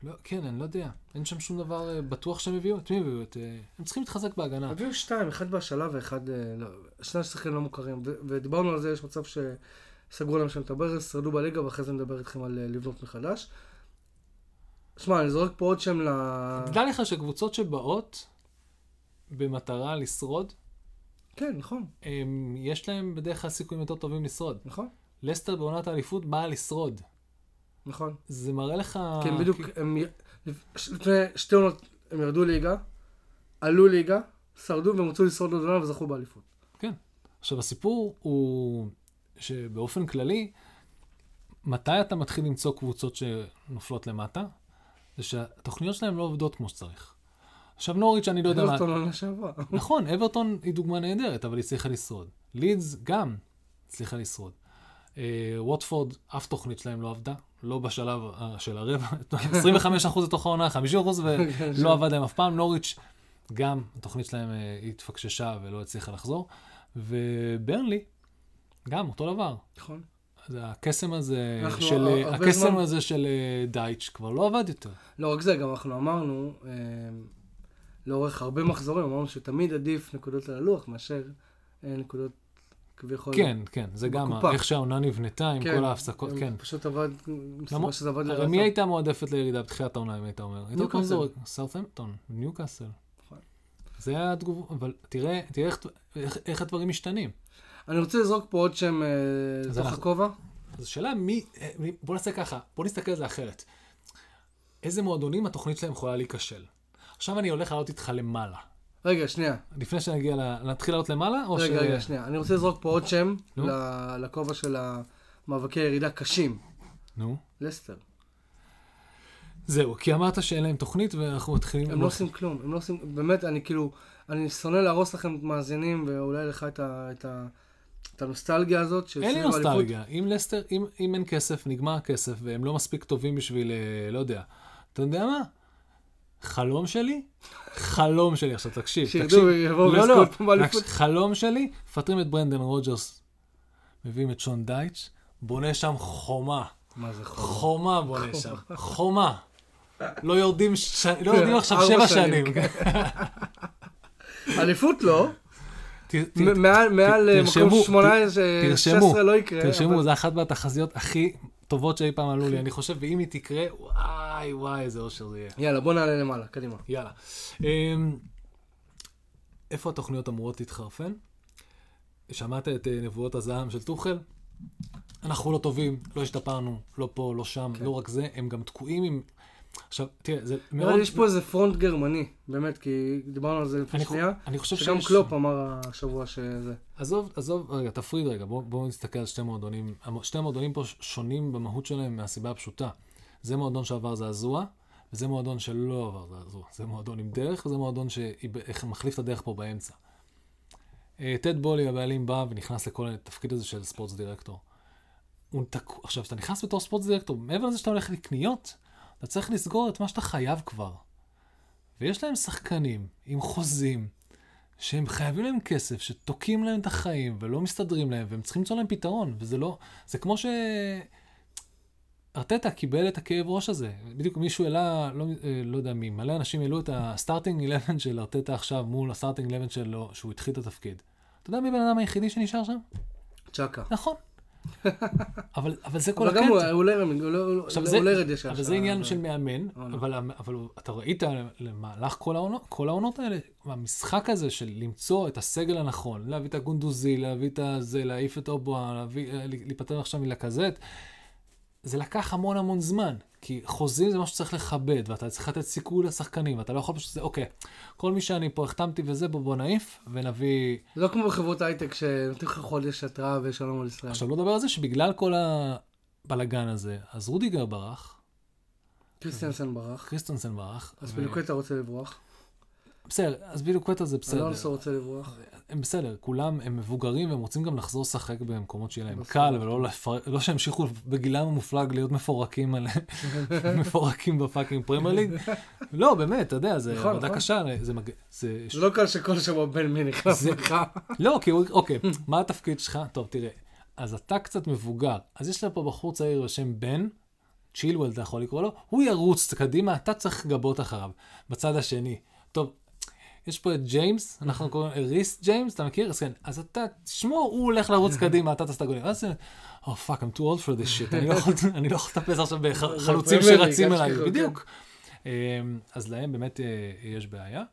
לא, כן, אני לא יודע. אין שם שום דבר אה, בטוח שהם הביאו. את מי הם הביאו? את, אה, הם צריכים להתחזק בהגנה. הביאו שתיים, אחד בהשאלה ואחד... אה, לא, שני שחקנים לא מוכרים. ו- ודיברנו על זה, יש מצב שסגרו להם שם את הברז, שרדו בליגה, ואחרי זה נדבר איתכם על אה, לבנות מחדש. שמע, אני זורק פה עוד שם ל... תדע לך שקבוצות שבאות במטרה לשרוד, כן, נכון, הם, יש להם בדרך כלל סיכויים יותר טובים לשרוד. נכון, לסטר בעונת האליפות באה לשרוד. נכון. זה מראה לך... כן, בדיוק, הם... לפני שתי עונות הם ירדו ליגה, עלו ליגה, שרדו והם רצו לשרוד עוד עונה וזכו באליפות. כן. עכשיו, הסיפור הוא שבאופן כללי, מתי אתה מתחיל למצוא קבוצות שנופלות למטה? זה שהתוכניות שלהם לא עובדות כמו שצריך. עכשיו, נוריץ', אני לא יודע מה... אברטון עונה שעברה. נכון, אברטון היא דוגמה נהדרת, אבל היא הצליחה לשרוד. לידס גם הצליחה לשרוד. אה, ווטפורד, אף תוכנית שלהם לא עבדה, לא בשלב אה, של הרבע, 25% לתוך העונה, 50% ולא עבד להם אף פעם. נוריץ', גם התוכנית שלהם אה, התפקששה ולא הצליחה לחזור. וברנלי, גם אותו דבר. נכון. אז הקסם הזה של, הקסם זמן- הזה של דייטש כבר לא עבד יותר. לא רק זה, גם אנחנו אמרנו, אה, לאורך הרבה מחזורים, אמרנו שתמיד עדיף נקודות על הלוח מאשר אה, נקודות כביכול. כן, כן, זה גם בקופה. איך שהעונה נבנתה עם כן, כל ההפסקות, כן. פשוט עבד, מסתבר שזה עבד לרעתם. מי הייתה מועדפת לירידה בתחילת העונה, אם היית אומר? ניוקאסל. זורק, סאות'המפטון, ניוקאסל. נכון. זה היה התגובה, אבל תראה, תראה איך, איך, איך הדברים משתנים. אני רוצה לזרוק פה עוד שם אה, לתוך אנחנו- הכובע. אז השאלה מי, אה, מי- בוא נעשה ככה, בוא נסתכל על זה אחרת. איזה מועדונים התוכנית שלהם יכולה להיכשל? עכשיו אני הולך לעלות איתך למעלה. רגע, שנייה. לפני שנגיע. נתחיל לעלות למעלה? רגע, ש... רגע, שנייה. אני רוצה לזרוק פה עוד שם נו. לכובע של המאבקי ירידה קשים. נו. לסטר. זהו, כי אמרת שאין להם תוכנית ואנחנו מתחילים... הם לא עושים כלום, הם לא עושים, באמת, אני כאילו, אני שונא להרוס לכם את מאזינים, ואולי לך את ה... את ה... את הנוסטלגיה הזאת של אין לי. נוסטלגיה. אם לסטר, אם, אם אין כסף, נגמר הכסף, והם לא מספיק טובים בשביל, אה, לא יודע. אתה יודע מה? חלום שלי? חלום שלי. עכשיו תקשיב, שירדו תקשיב. לא, לא, באליפות. חלום שלי, מפטרים את ברנדן רוג'רס, מביאים את שון דייץ', בונה שם חומה. מה זה חור? חומה בונה שם. חומה. לא יורדים, ש... לא יורדים עכשיו שבע שנים. כן. אליפות לא, מעל מקום תרשמו, 18, תרשמו, 16 לא יקרה. תרשמו, זו אחת מהתחזיות הכי טובות שאי פעם עלו לי, אני חושב, ואם היא תקרה, וואי וואי, איזה אושר זה יהיה. יאללה, בוא נעלה למעלה, קדימה. יאללה. אמ, איפה התוכניות אמורות להתחרפן? שמעת את אה, נבואות הזעם של טוחל? אנחנו לא טובים, לא השתפרנו, לא פה, לא שם, כן. לא רק זה, הם גם תקועים עם... עכשיו, תראה, זה מאוד... יש פה איזה front גרמני, באמת, כי דיברנו על זה לפני שנייה, אני חושב שגם שיש- קלופ אמר השבוע שזה. עזוב, עזוב, רגע, תפריד רגע, בואו בוא נסתכל על שתי מועדונים. שני המועדונים פה שונים במהות שלהם מהסיבה הפשוטה. זה מועדון שעבר זעזוע, וזה מועדון שלא עבר זעזוע. זה מועדון עם דרך, וזה מועדון שמחליף את הדרך פה באמצע. אה, טד בולי, הבעלים, בא ונכנס לכל התפקיד הזה של ספורטס דירקטור. הוא תקוע, עכשיו, כשאתה נכנס בתור ספורטס דירקטור, מעבר לזה שאתה הולך לקניות, אתה צריך לסגור את מה שאתה חייב כבר. ויש להם שחקנים עם חוזים, שהם חייבים להם כסף, שתוקעים להם את החיים ולא מסתדרים להם, והם צריכים למצוא להם פתרון, וזה לא... זה כמו ש... ארטטה קיבל את הכאב ראש הזה. בדיוק מישהו העלה, לא, אה, לא יודע מי, מלא אנשים העלו את ה starting 11 של ארטטה עכשיו מול ה starting 11 שלו, שהוא התחיל את התפקיד. אתה יודע מי בן אדם היחידי שנשאר שם? צ'אקה. נכון. אבל, אבל זה כל אבל גם הוא הקטע. הוא לא הוא לא- הוא עכשיו לא- זה, לא ישר. אבל זה עניין אבל- של מאמן, עונה. אבל, אבל אתה ראית למהלך כל העונות, כל העונות האלה, המשחק הזה של למצוא את הסגל הנכון, להביא את הגנדוזי, להביא את הזה, להעיף את להביא, אה, להיפטר עכשיו מלאקזט, זה לקח המון המון זמן, כי חוזים זה משהו שצריך לכבד, ואתה צריך לתת סיכוי לשחקנים, ואתה לא יכול פשוט, זה, אוקיי, כל מי שאני פה החתמתי וזה, בוא בוא נעיף, ונביא... לא כמו בחברות הייטק שנותנים לך חודש התראה ושלום על ישראל. עכשיו, לא לדבר על זה שבגלל כל הבלגן הזה, אז רודיגר ברח, קריסטנסן ברח, קריסטנסן ברח, אז ו- אספיליקואטה רוצה לברוח, בסדר, אז בדיוק קטע זה בסדר. אלונסו רוצה לברוח. הם בסדר, כולם הם מבוגרים והם רוצים גם לחזור לשחק במקומות שיהיה להם. קל, ולא לפר... לא שימשיכו בגילם המופלג להיות מפורקים על... [LAUGHS] מפורקים ב fucking פרמייר ליג. לא, באמת, אתה יודע, זה נכון, עבודה נכון. קשה, זה... מג... זה... זה לא קל שכל שבוע בן מי נכנס זה- לך. לא, כי הוא... אוקיי, מה התפקיד שלך? טוב, תראה, אז אתה קצת מבוגר, אז יש לך פה בחור צעיר בשם בן, צ'ילואל אתה יכול לקרוא לו, הוא ירוץ קדימה, אתה צריך לגבות אחריו. בצד השני, יש פה את ג'יימס, אנחנו קוראים לו ריס ג'יימס, אתה מכיר? אז כן, אז אתה, תשמור, הוא הולך לרוץ קדימה, אתה תעשה את הגולים. אז זה, oh fuck, I'm too old for this shit, אני לא [LAUGHS] יכול- לא יכול לטפס עכשיו בחלוצים שרצים אל אליי, בדיוק. אמ, אז להם באמת אה, יש בעיה.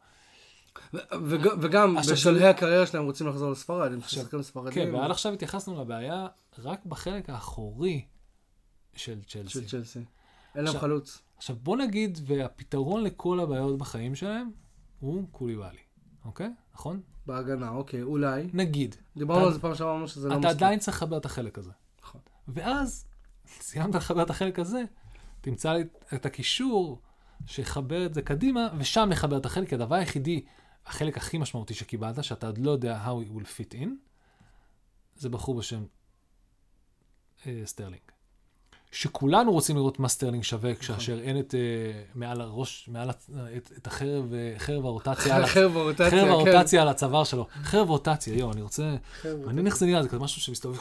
וגם בשלהי הקריירה שלהם רוצים לחזור לספרד, הם שחקנים כן, ספרדים. ועד עכשיו התייחסנו לבעיה רק בחלק האחורי של צ'לסי. של צ'לסי. אין להם חלוץ. עכשיו בוא נגיד, והפתרון לכל הבעיות בחיים שלהם הוא קוליבאלי, אוקיי? נכון? בהגנה, אוקיי, אולי. נגיד. דיברנו אתה- על זה פעם שעברה, אמרנו שזה לא אתה מספיק. עדיין צריך לחבר את החלק הזה. נכון. ואז, [LAUGHS] סיימת לחבר את החלק הזה, תמצא לי את הקישור שיחבר את זה קדימה, ושם נחבר את החלק, כי הדבר היחידי, החלק הכי משמעותי שקיבלת, שאתה עוד לא יודע how it will fit in, זה בחור בשם אה, סטרלינג. שכולנו רוצים לראות מה סטרלינג שווה, נכון. כאשר אין את, אה, מעל הראש, מעל, הצ- את, החרב, אה, חרב הרוטציה, חרב הרוטציה, חרב כן. הרוטציה על הצוואר שלו. חרב רוטציה, יואו, אני רוצה... חרב מעניין איך זה נראה, זה כזה משהו שמסתובב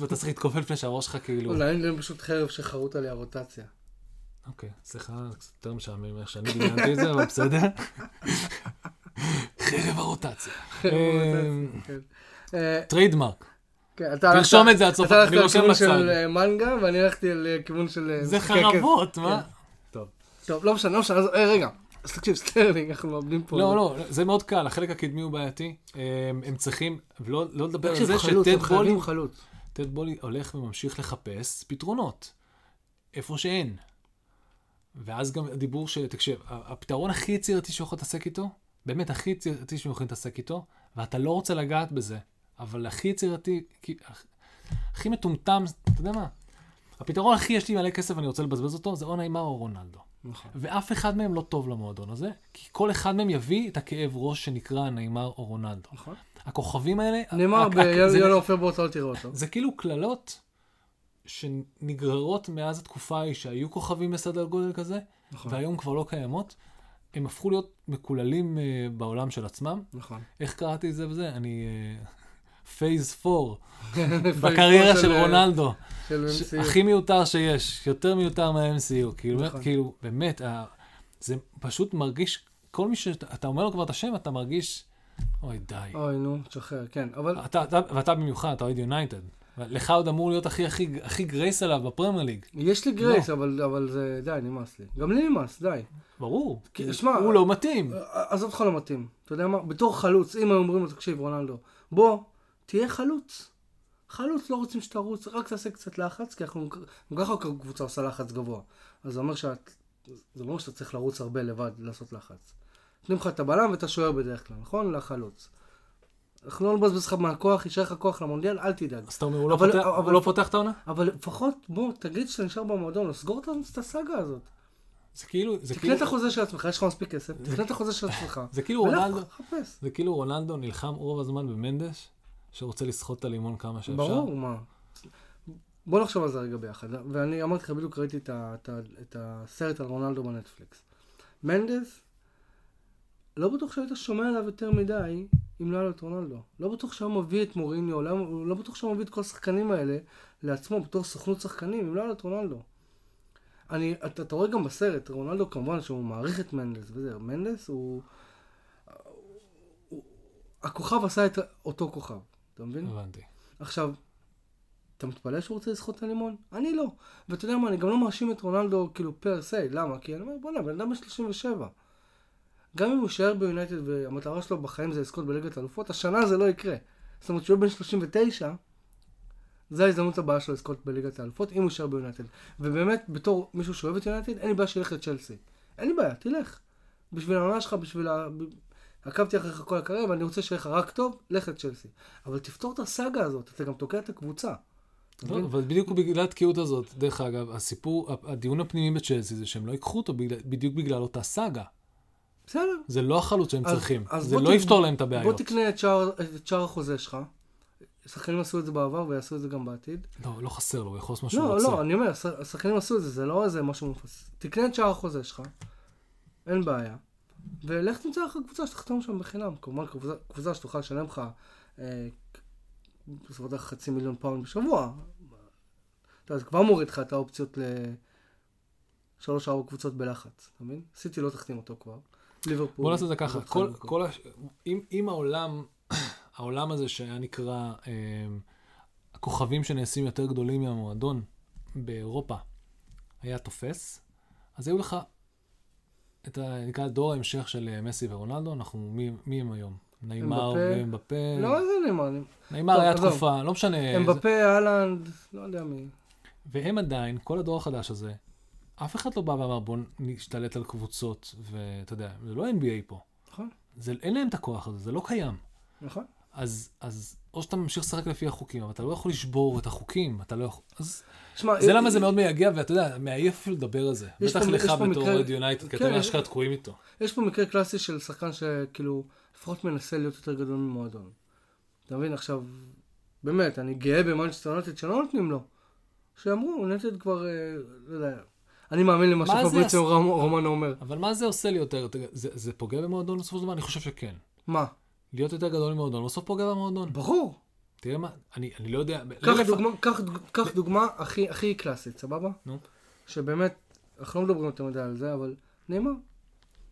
ואתה צריך להתכופף לפני שהראש שלך כאילו... אולי אין להם פשוט חרב שחרוט עליה רוטציה. אוקיי, סליחה, קצת יותר משעמם איך שאני דמיינתי את זה, אבל בסדר. [LAUGHS] חרב הרוטציה. אמ, כן. אה, trademark. כן, אתה הלכת- תרשום את זה עד סוף, אתה הלכת אני רושם לכיוון בצד. של אה, מנגה, ואני הלכתי לכיוון של... אה, זה. חרבות, מה? טוב. טוב, לא משנה, לא משנה, אה, רגע. אז תקשיב, סטרלינג, אנחנו מאבדים פה. לא, לא, זה מאוד קל, החלק הקדמי הוא בעייתי. הם צריכים, ולא לא לדבר על זה שטוד בולי. טוד בולי הולך וממשיך לחפש פתרונות. איפה שאין. ואז גם הדיבור ש... תקשיב, הפתרון הכי יצירתי שהוא יכול להתעסק איתו, באמת הכי יצירתי שהם יכולים להתעסק איתו, ואתה לא רוצה לגעת בזה, אבל הכי יצירתי, כי- הכי מטומטם, אתה יודע מה? הפתרון הכי יש לי מלא כסף ואני רוצה לבזבז אותו, זה או נעימר או רונלדו. נכון. ואף אחד מהם לא טוב למועדון הזה, כי כל אחד מהם יביא את הכאב ראש שנקרא נעימר או רונלדו. נכון. הכוכבים האלה... נאמר ה- ה- זה- בינואר פברואר אתה לא תראה אותו. זה כאילו קללות שנגררות מאז התקופה ההיא שהיו כוכבים בסדר גודל כזה, נכון. והיום כבר לא קיימות. הם הפכו להיות מקוללים אה, בעולם של עצמם. נכון. איך קראתי את זה וזה? אני... phase 4, [LAUGHS] בקריירה של רונלדו. של MCU. הכי מיותר שיש, יותר מיותר מה-MCU. כאילו, באמת, נכון. כאילו, באמת, ה- זה פשוט מרגיש, כל מי שאתה אתה אומר לו כבר את השם, אתה מרגיש, אוי, די. אוי, נו, תשחרר, כן. אבל אתה, אתה, ואתה במיוחד, אתה אוהד יונייטד. לך עוד אמור להיות הכי, הכי, הכי grace עליו בפרמייר ליג. יש לי grace, אבל אבל זה, די, נמאס לי. גם לי נמאס, די. ברור. כי, שמע, הוא לא מתאים. עזוב אותך לא מתאים. אתה יודע מה? בתור חלוץ, אם היו אומרים לו, תקשיב, רונלדו, בוא, תהיה חלוץ. חלוץ לא רוצים שתרוץ, רק תעשה קצת לחץ, כי אנחנו, גם ככה הקבוצה עושה לחץ גבוה. אז זה אומר שאת, זה אומר שאתה צריך לרוץ הרבה לבד, לעשות לחץ. נותנים לך את הבלם ואת השוער בדרך כלל, נכון? לחלוץ. אנחנו לא נבזבז לך מהכוח, יישאר לך כוח למונדיאל, אל תדאג. אז אתה אומר, הוא לא אבל- פותח- הוא אבל- לא פותח את העונה? אבל לפחות, בוא, תגיד שאתה נשאר במועדון, לסגור את את הסאגה הזאת. זה כאילו, זה תקנה כאילו, את החוזה של עצמך, יש לך מספיק כסף, תקנה את החוזה של עצמך. זה כאילו רונלדו. זה כאילו רונלדו נלחם רוב הזמן במנדש, שרוצה לסחוט את הלימון כמה שאפשר. ברור, מה. בוא נחשוב על זה רגע ביחד. ואני אמרתי לך, בדיוק ראיתי את, ה, את, ה, את הסרט על רונלדו בנטפליקס. מנדס, לא בטוח שהיית שומע עליו יותר מדי אם לא היה לו את רונלדו. לא בטוח שהוא מביא את מוריניו, לא, לא בטוח שהוא מביא את כל השחקנים האלה לעצמו בתור סוכנות שחקנים, אם לא היה לו את רונלדו. אני, אתה, אתה רואה גם בסרט, רונלדו כמובן שהוא מעריך את מנדס וזה, מנדס הוא... הוא הכוכב עשה את אותו כוכב, אתה מבין? הבנתי. עכשיו, אתה מתפלא שהוא רוצה לסחוט את הלימון? אני לא. ואתה יודע מה, אני גם לא מאשים את רונלדו כאילו פר סי, למה? כי אני אומר, בוא'נה, בן אדם בן 37. גם אם הוא יישאר ביונייטד והמטרה שלו בחיים זה לזכות בליגת האלופות, השנה זה לא יקרה. זאת אומרת, שהוא בן 39, זה ההזדמנות הבאה שלו לזכות בליגת האלופות, אם הוא יישאר ביונייטד. ובאמת, בתור מישהו שאוהב את יונייטד, אין לי בעיה שילך לצ'לסי. אין לי בעיה, תלך. בשביל העונה שלך, בשביל ה... עקבתי אחריך כל הקריירה ואני רוצה שיהיה לך רק טוב, לך לצ'לסי. אבל תפתור את הסאגה הזאת, אתה גם תוקע את הקבוצה. לא? אבל בדיוק בגלל התקיעות הזאת, דרך אגב, הסיפור, הדיון הפנימי בצ'לסי זה שהם לא ייקחו אותו בגלל- בדיוק בגלל אותה סאגה. בסדר. זה לא החלוץ שהם אז- צריכים. אז זה בוא לא ת- יפתור להם את בוא הבעיות. תקנה את שער החוזה שלך. שחקנים עשו את זה בעבר ויעשו את זה גם בעתיד. לא, לא חסר לו, הוא יכול לעשות מה שהוא לא, רוצה. לא, אני אומר, הש- השחקנים עשו את זה, זה לא איזה משהו מפס. תקנה את שער החוזה שלך, אין בעיה. ולך תמצא לך קבוצה שתחתום שם בחינם. כמובן, קבוצה, קבוצה שתוכל לשלם לך אה, דבר חצי מיליון פאונד בשבוע. אתה יודע, זה כבר מוריד לך את האופציות לשלוש ארבע קבוצות בלחץ, אתה מבין? סיטי לא תחתים אותו כבר. ליברפול. בוא נעשה את זה ככה, לא כל, כל הש... אם, אם העולם, [COUGHS] העולם הזה שהיה נקרא, אה, הכוכבים שנעשים יותר גדולים מהמועדון באירופה, היה תופס, אז היו לך את ה... נקרא דור ההמשך של אה, מסי ורונלדו, אנחנו, מי, מי הם היום? נעימר אמבפה. ואמבפה. לא, איזה. נעימר טוב, היה. תקופה, לא משנה. אמבפה, אהלנד, לא יודע מי. והם עדיין, כל הדור החדש הזה, אף אחד לא בא ואמר בוא נשתלט על קבוצות, ואתה יודע, זה לא NBA פה. נכון, זה, אין להם את הכוח הזה, זה לא קיים. נכון. אז, אז או שאתה ממשיך לשחק לפי החוקים, אבל אתה לא יכול לשבור את החוקים, אתה לא יכול... אז שמע, זה אה, למה זה מאוד מייגע, ואתה יודע, מעייף אפילו לדבר על זה. בטח פה- לך בתור אוהד יונייטד, כי כן, אתם אשכרה תקועים איתו. יש פה מקרה קלאסי של שחקן שכאילו, לפחות מנסה להיות יותר גדול ממועדון. אתה מבין, עכשיו, באמת, אני גאה במנצ'סטר יונייטד שלא נותנים לו. שאמרו, יונייטד כבר, אה, לא יודע, אני מאמין למה שפבריציו רומ- רומנו אומר. אבל מה זה עושה לי יותר? זה, זה פוגע במועדון בסופו של דבר? אני חושב שכן. מה? להיות יותר גדול ממועדון, בסוף פוגע במועדון. ברור. תראה מה, אני, אני לא יודע... קח לא דוגמה, קח, קח דוגמה הכי, הכי קלאסית, סבבה? נו. שבאמת, אנחנו לא מדברים יותר מדי על זה, אבל נאמר.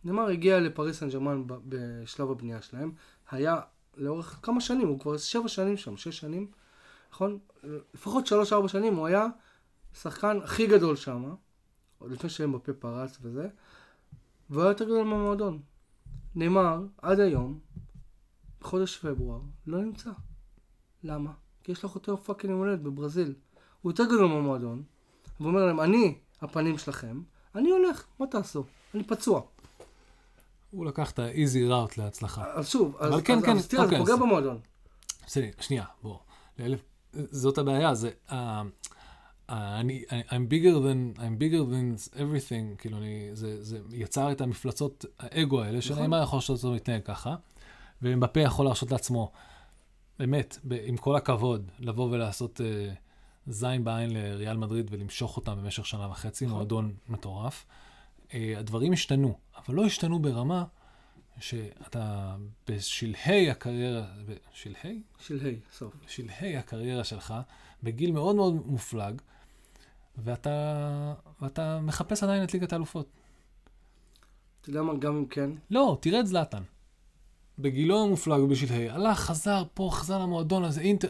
נאמר הגיע לפריס סן ג'רמן ב- בשלב הבנייה שלהם, היה לאורך כמה שנים, הוא כבר שבע שנים שם, שש שנים, נכון? לפחות שלוש ארבע שנים הוא היה שחקן הכי גדול שם, עוד לפני שאמבפה פרץ וזה, והוא היה יותר גדול מהמועדון. נאמר, עד היום, בחודש פברואר, לא נמצא. למה? כי יש לך אותו פאקינג יום הולדת בברזיל. הוא יותר גדול מהמועדון, ואומר להם, אני הפנים שלכם, אני הולך, מה תעשו? אני פצוע. הוא לקח את ה-easy route להצלחה. אז שוב, אז, כן, אז, כן, אז תראה, זה אוקיי, פוגע אז- במועדון. בסדר, שנייה, בוא. לאלף, זאת הבעיה, זה... Uh, uh, אני, I- I'm bigger than, I'm bigger than everything, כאילו, אני, זה, זה יצר את המפלצות האגו האלה, נכון. שנאמר יכול לעשות אותו מתנהג ככה, ומבפה יכול להרשות לעצמו, באמת, ב, עם כל הכבוד, לבוא ולעשות uh, זין בעין לריאל מדריד ולמשוך אותם במשך שנה וחצי, נכון. מועדון מטורף. Uh, הדברים השתנו, אבל לא השתנו ברמה שאתה בשלהי הקריירה, בשלהי? שלהי, סוף. בשלהי הקריירה שלך, בגיל מאוד מאוד מופלג, ואתה, ואתה מחפש עדיין את ליגת האלופות. אתה יודע מה, גם אם כן, לא, תראה את זלאטן. בגילו המופלג ובשלהי, הלך, חזר פה, חזר למועדון הזה, אינטר...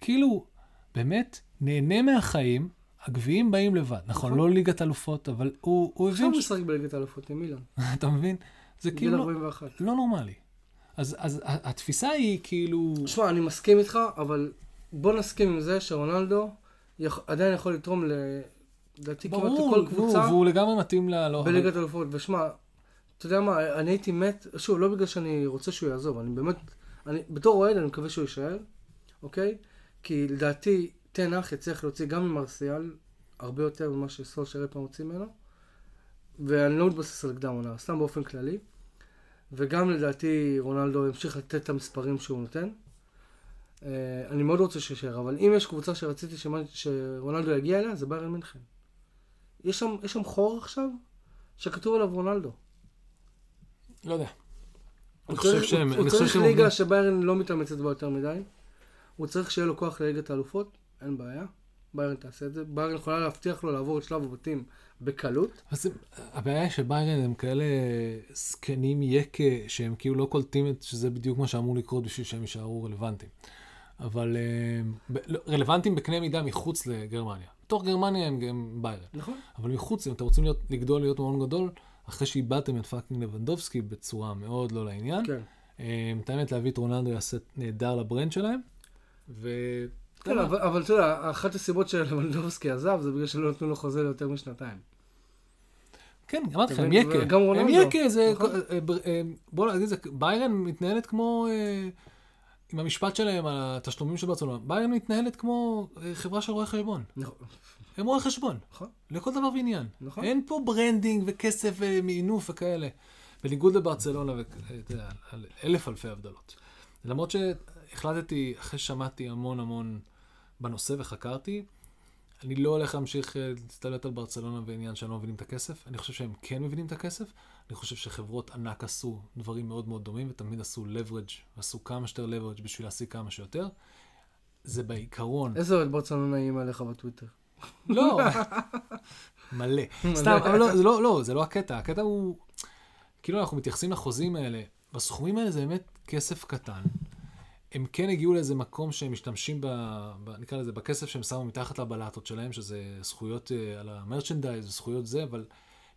כאילו, באמת, נהנה מהחיים, הגביעים באים לבד. נכון, נכון. לא ליגת אלופות, אבל הוא, הוא עכשיו הבין, הוא ש... משחק בליגת האלופות עם אילן. [LAUGHS] אתה מבין? זה כאילו לא, 41. לא נורמלי. אז, התפיסה היא כאילו... שמע, אני מסכים איתך, אבל בוא נסכים עם זה שרונלדו יכ- עדיין יכול לתרום. לדעתי כמעט ברור, לכל קבוצה והוא לגמרי מתאים ל... לא, בליגת האלופות. ושמע, אתה יודע מה, אני הייתי מת, שוב, לא בגלל שאני רוצה שהוא יעזוב, אני באמת, אני, בתור אוהד אני מקווה שהוא יישאר, אוקיי? כי לדעתי, תנח יצליח להוציא גם ממרסיאל הרבה יותר ממה שסולשר אי פעם הוציא ממנו, ואני לא מתבסס על קדם עונה, סתם באופן כללי. וגם לדעתי רונלדו ימשיך לתת את המספרים שהוא נותן. Uh, אני מאוד רוצה שישאר, אבל אם יש קבוצה שרציתי שמה, שרונלדו יגיע אליה, זה ביירן מינכן. יש יש שם חור עכשיו שכתוב עליו רונלדו. לא יודע. אני הוא חושב צריך, שהם... הוא, צריך ליגה שביירן לא מתאמצת בה יותר מדי. הוא צריך שיהיה לו כוח לליגת האלופות, אין בעיה. ביירן תעשה את זה. ביירן יכולה להבטיח לו לעבור את שלב הבתים בקלות. אז הבעיה היא שביירן הם כאלה זקנים יקה, שהם כאילו לא קולטים את שזה בדיוק מה שאמור לקרות בשביל שהם יישארו רלוונטיים. אבל אה, לא, רלוונטיים בקנה מידה מחוץ לגרמניה. בתוך גרמניה הם גם ביירן. נכון. אבל מחוץ, אם אתם רוצים להיות, לגדול, להיות מאוד גדול, אחרי שאיבדתם את fucking לבנדובסקי בצורה מאוד לא לעניין, כן. אה, את האמת להביא את רונלדו יעשה נהדר ל brand שלהם, ו... כן, אבל, אתה יודע, אחת הסיבות שלבנדובסקי עזב זה בגלל שלא נתנו לו חוזה ליותר משנתיים. כן, אמרתי לך, הם? יקה. הם רונלדו. יקה, זה... נכון. אה, אה, בוא נגיד, ביירן מתנהלת כמו... עם המשפט שלהם על התשלומים של ברצלונה. ביירן מתנהלת כמו חברה של רואי חשבון. נכון. הם רואי חשבון. נכון. לכל דבר ועניין. נכון. אין פה branding וכסף ומינוף וכאלה. בניגוד לברצלונה, ואתה יודע, אלף אלפי הבדלות. למרות שהחלטתי, אחרי ששמעתי המון המון בנושא וחקרתי, אני לא הולך להמשיך אה, להסתלבט על ברצלונה בעניין שהם לא מבינים את הכסף. אני חושב שהם כן מבינים את הכסף. אני חושב שחברות ענק עשו דברים מאוד מאוד דומים, ותמיד עשו leverage, עשו כמה שיותר leverage בשביל להשיג כמה שיותר. זה בעיקרון. איזה אוהד ברצלונה איים עליך בטוויטר? לא, [LAUGHS] מלא. סתם, אבל לא, זה לא, לא, זה לא הקטע. הקטע הוא, כאילו אנחנו מתייחסים לחוזים האלה, בסכומים האלה זה באמת כסף קטן. הם כן הגיעו לאיזה מקום שהם משתמשים, ב, ב, נקרא לזה, בכסף שהם שמו מתחת לבלטות שלהם, שזה זכויות uh, על המרצ'נדייז, זכויות זה, אבל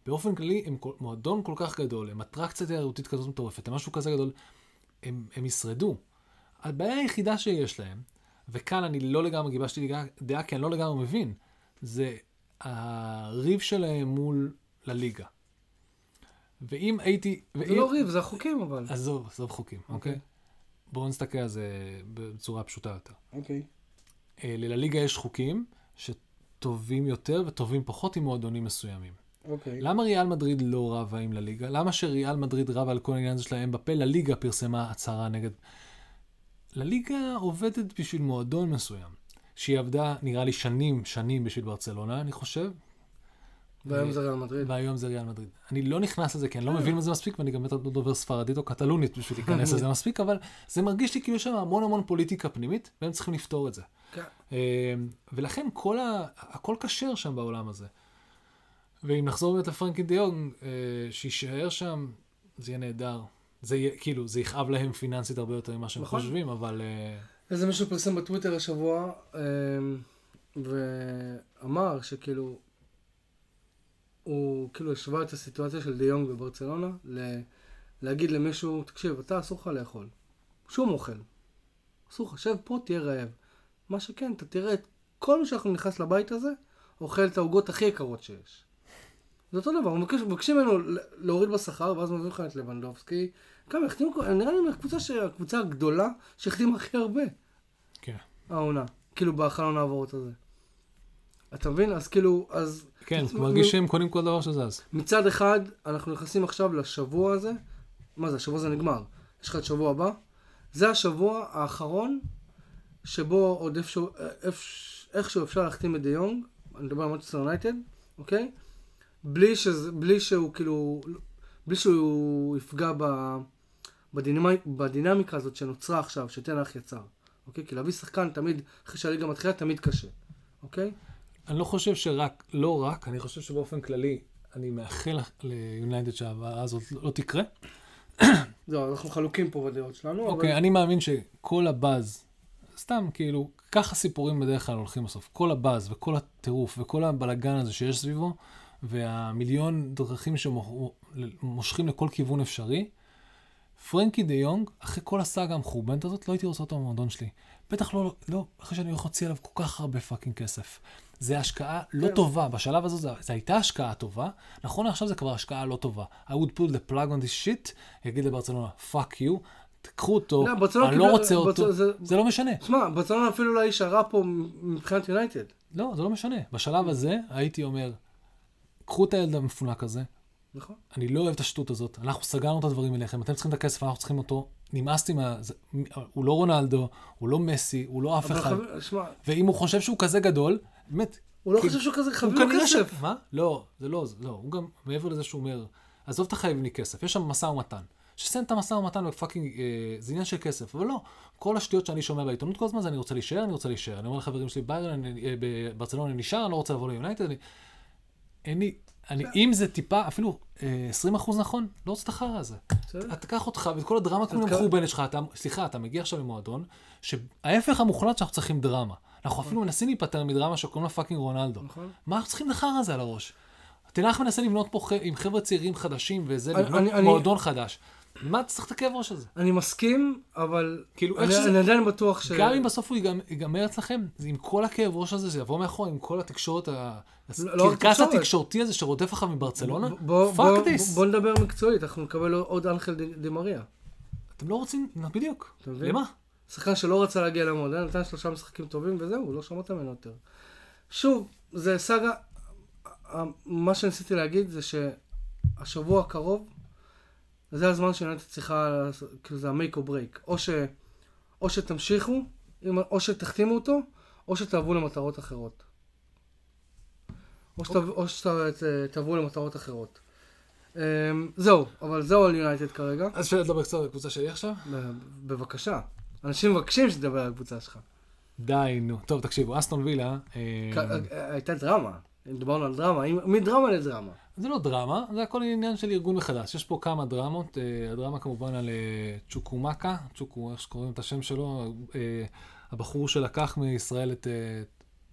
באופן כללי הם כל, מועדון כל כך גדול, הם אטרקציה תיירותית כזאת מטורפת, הם משהו כזה גדול, הם, הם ישרדו. הבעיה היחידה שיש להם, וכאן אני לא לגמרי גיבשתי דעה כי אני לא לגמרי מבין, זה הריב שלהם מול לליגה. ואם הייתי... זה ואם... לא ריב, זה החוקים אבל. עזוב, עזוב חוקים, אוקיי? אוקיי. בואו נסתכל על זה בצורה פשוטה יותר. אוקיי. אה, לליגה יש חוקים שטובים יותר וטובים פחות עם מועדונים מסוימים. אוקיי. למה ריאל מדריד לא רבה עם לליגה? למה שריאל מדריד רבה על כל העניין הזה שלהם בפה? לליגה פרסמה הצהרה נגד... לליגה עובדת בשביל מועדון מסוים, שהיא עבדה, נראה לי, שנים, שנים בשביל ברצלונה, אני חושב, והיום זה ריאל מדריד. והיום זה ריאל מדריד. אני לא נכנס לזה, כי אני לא מבין בזה מספיק, ואני גם לא דובר ספרדית או קטלונית בשביל להיכנס לזה [LAUGHS] מספיק, אבל זה מרגיש לי כאילו יש שם המון המון פוליטיקה פנימית, והם צריכים לפתור את זה. כן. אה, ולכן כל ה... הכל כשר שם בעולם הזה. ואם נחזור באמת לפרנקי דיונג, אה, שיישאר שם, זה יהיה נהדר. זה יהיה, כאילו, זה יכאב להם פיננסית הרבה יותר ממה שהם נכון. חושבים, אבל... איזה מישהו פרסם בטוויטר השבוע, אמ, ואמר שכאילו, הוא כאילו השווה את הסיטואציה של דיונג בברצלונה, ל- להגיד למישהו, תקשיב, אתה אסור לך לאכול. שום אוכל. אסור לך, שב פה, תהיה רעב. מה שכן, אתה תראה את כל מי שאנחנו נכנס לבית הזה, אוכל את העוגות הכי יקרות שיש. זה אותו דבר, מבקש- מבקשים ממנו להוריד בשכר, ואז מביאים לך את לבנדובסקי. כמה החתימו, נראה לי מהקבוצה הקבוצה הגדולה שהחתימה הכי הרבה, כן. העונה. כאילו בחלון העברות הזה. אתה מבין? אז כאילו, אז כן, מ- מרגיש שהם קונים כל דבר שזז. מצד אחד, אנחנו נכנסים עכשיו לשבוע הזה. מה זה, השבוע הזה נגמר. יש לך את שבוע הבא. זה השבוע האחרון שבו עוד איפשהו, איפש- איכשהו אפשר להחתים את דה יונג, אני מדבר על מנצ'סטר יונייטד, אוקיי? בלי, שזה, בלי שהוא כאילו, בלי שהוא יפגע ב, בדינמי, בדינמיקה הזאת שנוצרה עכשיו, שתנח יצר, אוקיי? כי להביא שחקן תמיד, אחרי שהליגה מתחילה, תמיד קשה, אוקיי? אני לא חושב שרק, לא רק, אני חושב שבאופן כללי, אני מאחל ליונייטד שההבאה הזאת לא תקרה. זהו, אנחנו חלוקים פה בדעות שלנו, אוקיי. אני מאמין שכל הבאז, סתם כאילו, ככה סיפורים בדרך כלל הולכים בסוף. כל הבאז וכל הטירוף וכל הבלגן הזה שיש סביבו, והמיליון דרכים שמושכים לכל כיוון אפשרי, פרנקי דה יונג, אחרי כל הסאגה המחורבנת הזאת, לא הייתי רוצה אותו במועדון שלי. בטח לא, לא, אחרי שאני הולך להוציא עליו כל כך הרבה fucking כסף. זה השקעה לא טובה. כן, בשלב הזה זו, הייתה השקעה טובה, נכון עכשיו זה כבר השקעה לא טובה. I would pull the plug on this shit, יגיד לברצלונה, fuck you, תקחו אותו, לא, אני לא רוצה אותו, זה- זה לא משנה. שמע, ברצלונה אפילו לא איש הרע פה מבחינת יונייטד. לא, זה לא משנה. בשלב הזה הייתי אומר, קחו את הילד המפונק הזה, נכון? אני לא אוהב את השטות הזאת, אנחנו סגרנו את הדברים אליכם, אתם צריכים את הכסף, אנחנו צריכים אותו, נמאס לי מה... זה, הוא לא רונלדו, הוא לא מסי, הוא לא אף אחד. שמע, ואם הוא חושב שהוא כזה גדול, באמת, הוא לא כי- חושב שהוא כזה חייב לו כנראה ש... כסף. מה? לא, זה לא, זה לא. הוא גם, מעבר לזה שהוא אומר, עזוב את החייבים לי כסף, יש שם משא ומתן. שסיים את המשא ומתן ב fucking, אה, זה עניין של כסף, אבל לא. כל השטויות שאני שומע בעיתונות כל הזמן זה אני רוצה להישאר, אני רוצה להישאר. אני אומר לחברים שלי, ביירן, אה, בברצלונה אני נשאר, אני לא רוצה לבוא ליונייטד, אני... אין לי... אני, אם זה טיפה, אפילו אה, 20 אחוז נכון, לא רוצה את החרא הזה. אתה קח אותך ואת כל הדרמה כמו אתה- המחורבנת שלך, אתה, סליחה, אתה מגיע עכשיו למועדון, שההפך המוחלט שאנחנו צריכים דרמה. אנחנו אפילו מנסים להיפטר מדרמה שקוראים לה fucking רונלדו. נכון. מה אנחנו צריכים את החרא הזה על הראש? תנח מנסה לבנות פה. עם חבר'ה צעירים חדשים וזה, לבנות מועדון חדש. מה אתה צריך את הכאב ראש הזה? אני מסכים, אבל כאילו, אני איך שזה- אני עדיין בטוח ש... גם אם בסוף הוא ייגמר, אצלכם, עם כל הכאב ראש הזה, זה יבוא מאחור עם כל התקשורת, לא- לא רק הקרקס תקשורת. התקשורתי הזה שרודף אחריו מברצלונה, fuck this. בוא נדבר מקצועית, אנחנו נקבל עוד אנחל דה- דה מריה. אתם לא רוצים, בדיוק. למה? שחקן שלא רצה להגיע למועדון, נתן שלושה משחקים טובים וזהו, לא שמעת ממנו יותר. שוב, זה סאגה, מה שניסיתי להגיד זה שהשבוע הקרוב, זה הזמן שיונייטד צריכה, כאילו זה ה-make or break. או, ש, או שתמשיכו, או שתחתימו אותו, או שתעברו למטרות אחרות. או, שת, או שתעברו למטרות אחרות. אמ, זהו, אבל זהו על יונייטד כרגע. אז אפשר לדבר קצת על הקבוצה שלי עכשיו? בבקשה. אנשים מבקשים שתדבר על הקבוצה שלך. די, נו. טוב, תקשיבו, אסטון וילה, אה, כ- אה, הייתה דרמה. דיברנו על דרמה. מדרמה לדרמה. זה לא דרמה, זה הכל עניין של ארגון מחדש. יש פה כמה דרמות, אה, הדרמה כמובן על אה, צ'וקומקה, צ'וקו, איך שקוראים את השם שלו, אה, הבחור שלקח מישראל את...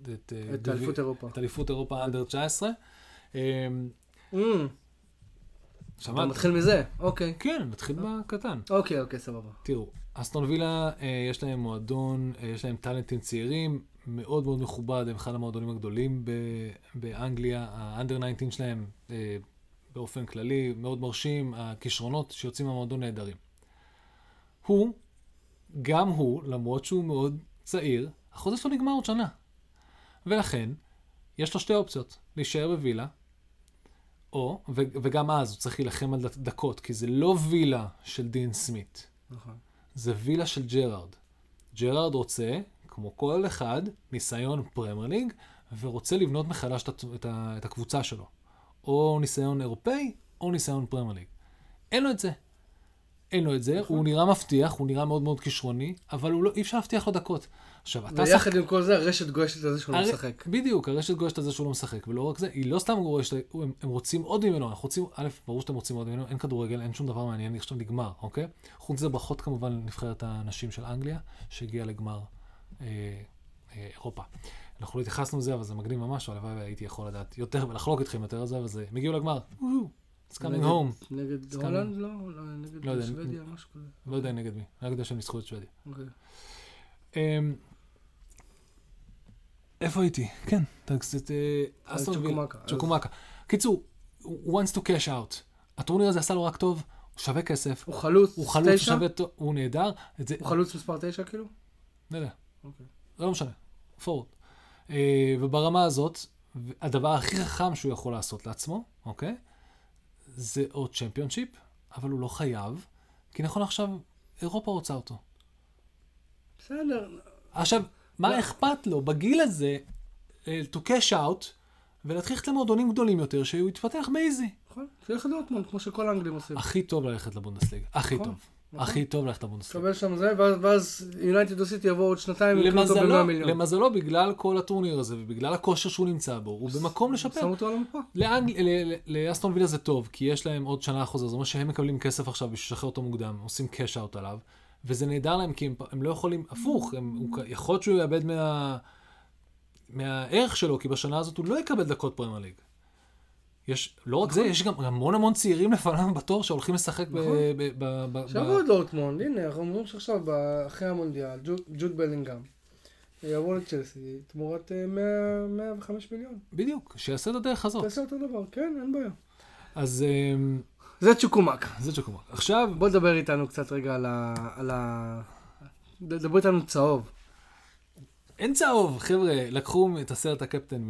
את, את אליפות אירופה. את אליפות אירופה אנדר 19. אה, Mm, אתה שמעת? מתחיל מזה. אוקיי. כן, נתחיל בקטן. אוקיי, אוקיי, סבבה. תראו, אסטון וילה, יש להם מועדון, יש להם טאלנטים צעירים, מאוד מאוד מכובד, הם אחד המועדונים הגדולים ב- באנגליה, האנדר 19 שלהם אה, באופן כללי מאוד מרשים, הכישרונות שיוצאים מהמועדון נהדרים. הוא, גם הוא, למרות שהוא מאוד צעיר, החוזה שלו נגמר עוד שנה. ולכן, יש לו שתי אופציות, להישאר בווילה, או, ו- וגם אז הוא צריך להילחם על דק- דקות, כי זה לא וילה של דין סמית. נכון. זה וילה של ג'רארד. ג'רארד רוצה, כמו כל אחד, ניסיון פרמייר ליג, ורוצה לבנות מחדש את, את, את הקבוצה שלו. או ניסיון אירופאי, או ניסיון פרמייר ליג. אין לו את זה. אין לו את זה, הוא נראה מבטיח, הוא נראה מאוד מאוד כישרוני, אבל לא, אי אפשר להבטיח לו דקות. עכשיו, אתה ויחד עם כל זה, הרשת גועשת על זה שהוא לא הרי- משחק. בדיוק, הרשת גועשת על זה שהוא לא משחק, ולא רק זה, היא לא סתם גועשת, הם, הם רוצים עוד ממנו, אנחנו רוצים, א', ברור שאתם רוצים עוד ממנו, אין כדורגל, אין שום דבר מעניין, עכשיו נגמר, אוקיי? חוץ מזה, ברכות כמובן לנבחרת הנשים של אנגליה, שהגיעה לגמר אירופה. אנחנו לא התייחסנו לזה, אבל זה מגניב ממש, הלוואי והייתי יכול לדעת יותר ולחלוק איתכם יותר על זה, אבל זה, הם הגיעו לגמר, it's coming נגד- home, נגד הולנד? לא, לא, נגד לא שוודיה, משהו כזה. לא יודע נגד מי, רק יודע שהם ניצחו את שוודיה. אוקיי. אמ, איפה הייתי? כן, אתה קצת... אה. צ'וקומקה. אז- צ'וקומקה. קיצור, הוא wants to cash out. הטורניר הזה עשה לו רק טוב, הוא שווה כסף, הוא חלוץ הוא חלוץ, הוא? שווה טוב, הוא נהדר. הוא חלוץ מספר תשע כאילו? לא יודע, אוקיי. זה לא משנה, פורוורד. אה, וברמה הזאת, הדבר הכי חכם שהוא יכול לעשות לעצמו, אוקיי? זה עוד צ'מפיונשיפ, אבל הוא לא חייב, כי נכון עכשיו, אירופה רוצה אותו. בסדר. עכשיו, מה לא. אכפת לו בגיל הזה אה, to cash out ולהתחיל ללכת למועדונים גדולים יותר, שהוא יתפתח באיזי. נכון. שילך לדורטמונד, כמו שכל האנגלים עושים. הכי טוב ללכת לבונדסליגה, הכי נכון, טוב. נכון. הכי טוב ללכת לבונדסליגה. תקבל שם זה, ואז- יונייטד או סיטי יבואו עוד שנתיים, יקנו אותו ב-100 למזלו, מיליון. למזלו, בגלל כל הטורניר הזה ובגלל הכושר שהוא נמצא בו, הוא במקום לשפר. שם אותו על המפה. לאסטון וילה זה טוב, כי יש להם עוד שנה חוזה, זאת אומרת שהם מקבלים כסף עכשיו בשביל לשחרר אותו מוקדם, עושים cash out עליו, וזה נהדר להם כי הם, הם לא יכולים, הפוך, הם, יכול להיות שהוא יאבד מה, מהערך שלו, כי בשנה הזאת הוא לא יקבל דקות פרמייר ליג. יש, לא רק זה, יש גם המון המון צעירים לפניו בתור שהולכים לשחק ב... נכון. עכשיו עוד דורטמונד, הנה, אנחנו אומרים שעכשיו, אחרי המונדיאל, ג'וד- בלינגהם, יבוא לצ'לסי תמורת אה, 100 105 מיליון. בדיוק, שיעשה את הדרך הזאת. תעשה אותו דבר, כן, אין בעיה. אז אמ, זה צ'וקומק. זה צ'וקומק. עכשיו, בוא תדבר איתנו קצת רגע על ה... דבר איתנו צהוב. אין צהוב, חבר'ה, לקחו את הסרט הקפטן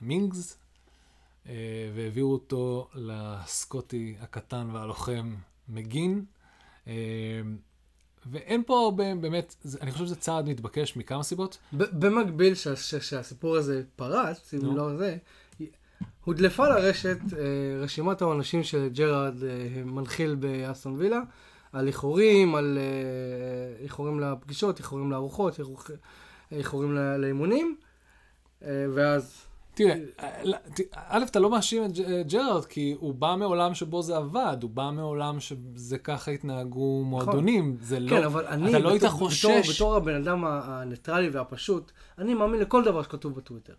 ממינגס, אה, והעבירו אותו לסקוטי הקטן והלוחם מגין. אה, ואין פה הרבה, באמת, אני חושב שזה צעד מתבקש מכמה סיבות. במקביל שהסיפור הזה פרץ, אם. לא זה, הודלפה לרשת אה, רשימת העונשים שג'רארד אה, מנחיל באסטון וילה, על איחורים, על אה, איחורים לפגישות, איחורים לארוחות, איחור- איחורים לאימונים, אה, ואז... תראה, אה, א', אתה לא מאשים את אה, ג'רארד, כי הוא בא מעולם שבו זה עבד, הוא בא מעולם שזה ככה התנהגו מועדונים, זה לא, כן, אבל אני, אתה לא היית חושש, בתור, הבן אדם הניטרלי והפשוט, אני מאמין לכל דבר שכתוב בטוויטר.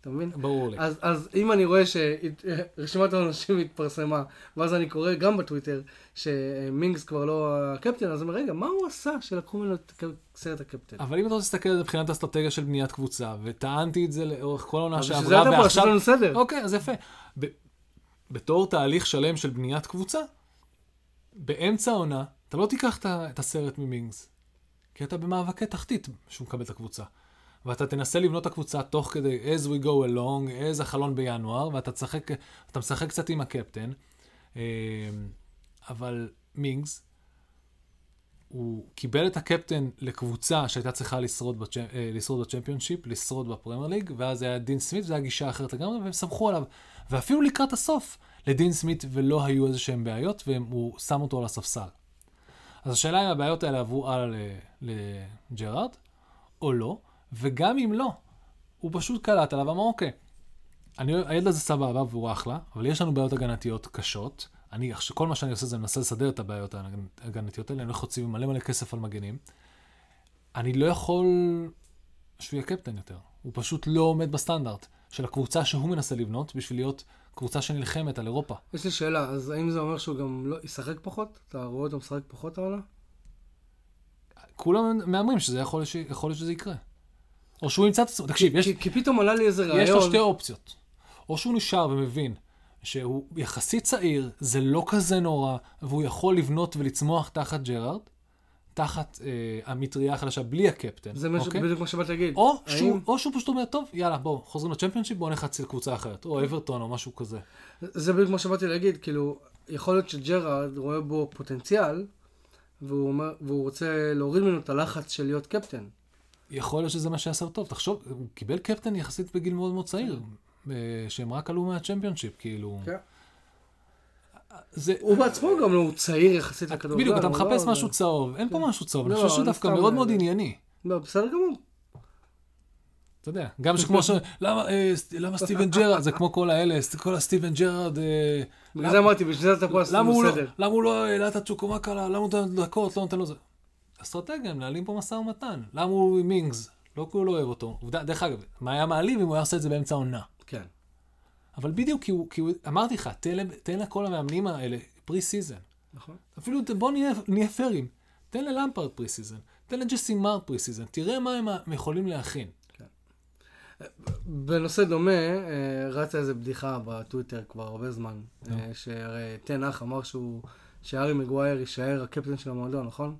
אתה מבין? ברור לי. אז, אז אם אני רואה שרשימת האנשים התפרסמה, ואז אני קורא גם בטוויטר שמינגס כבר לא הקפטן, אז אני אומר, רגע, מה הוא עשה שלקחו ממנו את סרט הקפטן? אבל אם אתה רוצה להסתכל על זה מבחינת אסטרטגיה של בניית קבוצה, וטענתי את זה לאורך כל העונה אז בשביל שעברה, זה אתה פה, לנו סדר. אוקיי, אז יפה. ב- בתור תהליך שלם של בניית קבוצה, באמצע העונה, אתה לא תיקח את הסרט ממינגס, כי אתה במאבקי תחתית שהוא מקבל את הקבוצה. ואתה תנסה לבנות את הקבוצה תוך כדי as we go along, as החלון בינואר, ואתה תשחק, משחק קצת עם הקפטן. אה, אבל מינגס, הוא קיבל את הקפטן לקבוצה שהייתה צריכה לשרוד, בצ'מ... אה, לשרוד בצ'מפיונשיפ, לשרוד בפרמייר ליג, ואז היה דין סמית, זו הייתה גישה אחרת לגמרי, והם סמכו עליו. ואפילו לקראת הסוף, לדין סמית ולא היו איזה שהם בעיות, והוא שם אותו על הספסל. אז השאלה אם הבעיות האלה עברו הלאה לג'רארד, או לא, וגם אם לא, הוא פשוט קלט עליו, אמר, אוקיי, אני, הילד הזה סבבה והוא אחלה, אבל יש לנו בעיות הגנתיות קשות. אני, כל מה שאני עושה זה מנסה לסדר את הבעיות ההגנ- הגנתיות האלה, אני הולך להוציא מלא מלא כסף על מגנים. אני לא יכול שהוא יהיה קפטן יותר. הוא פשוט לא עומד בסטנדרט של הקבוצה שהוא מנסה לבנות בשביל להיות קבוצה שנלחמת על אירופה. יש לי שאלה, אז האם זה אומר שהוא גם לא ישחק פחות? אתה רואה אותו משחק פחות העונה? כולם מהמרים שזה יכול. יכול להיות שזה יקרה. או שהוא ימצא את עצמו, תקשיב, יש, כי, כי פתאום עלה לי איזה רעיון. יש לו שתי אופציות. או שהוא נשאר ומבין שהוא יחסית צעיר, זה לא כזה נורא, והוא יכול לבנות ולצמוח תחת ג'רארד, תחת אה, המטריה החדשה, בלי הקפטן. זה אוקיי? בדיוק מה שבאתי להגיד. או, האם- שהוא, או שהוא פשוט אומר, טוב, יאללה, בואו, חוזרים לצ'מפיונשיפ, בואו נחץ לקבוצה אחרת. או אברטון או משהו כזה. זה בדיוק מה שבאתי להגיד, כאילו, יכול להיות שג'רארד רואה בו פוטנציאל, והוא, אומר, והוא רוצה להוריד ממנו את הלחץ של להיות קפטן. יכול להיות שזה מה שיעשה לו טוב. תחשוב, הוא קיבל קפטן יחסית בגיל מאוד מאוד צעיר, אה, שהם רק עלו מהצ'מפיונשיפ, כאילו. כן. זה, הוא בעצמו גם לא, הוא צעיר יחסית לכדורגל. בדיוק, אתה הוא מחפש לא- משהו צהוב, אין פה משהו צהוב, אני לא, חושב שדווקא סתם- מאוד מאוד ענייני. לא, בסדר גמור. אתה יודע, גם שכמו ש... למה אה, [LAUGHS] סטיבן ג'רארד, זה כמו כל האלה, כל הסטיבן ג'רארד, אה, בגלל זה אמרתי, בשביל זה אתה פה הוא לא- בסדר. למה הוא לא העלה את הצ'וקוומקה, למה הוא נותן דקות, לא נותן לו זה. אסטרטגיה, מנהלים פה משא ומתן. למה הוא מינגס? לא כי הוא לא אוהב אותו. עובדה, דרך אגב, מה היה מעליב אם הוא היה עושה את זה באמצע העונה? כן. אבל בדיוק כי הוא, כי הוא אמרתי לך, תן, תן לכל המאמנים האלה pre-season. נכון. אפילו בוא נהיה, נהיה פיירים. תן ללמפרד pre-season, תן לג'סי מארש pre-season, תראה מה הם הם יכולים להכין. בנושא דומה, אה, רצה איזה בדיחה בטוויטר כבר הרבה זמן. אה, שהרי תנח אמר שהוא, שהארי מגווייר יישאר הקפטן של המועדון, נכון?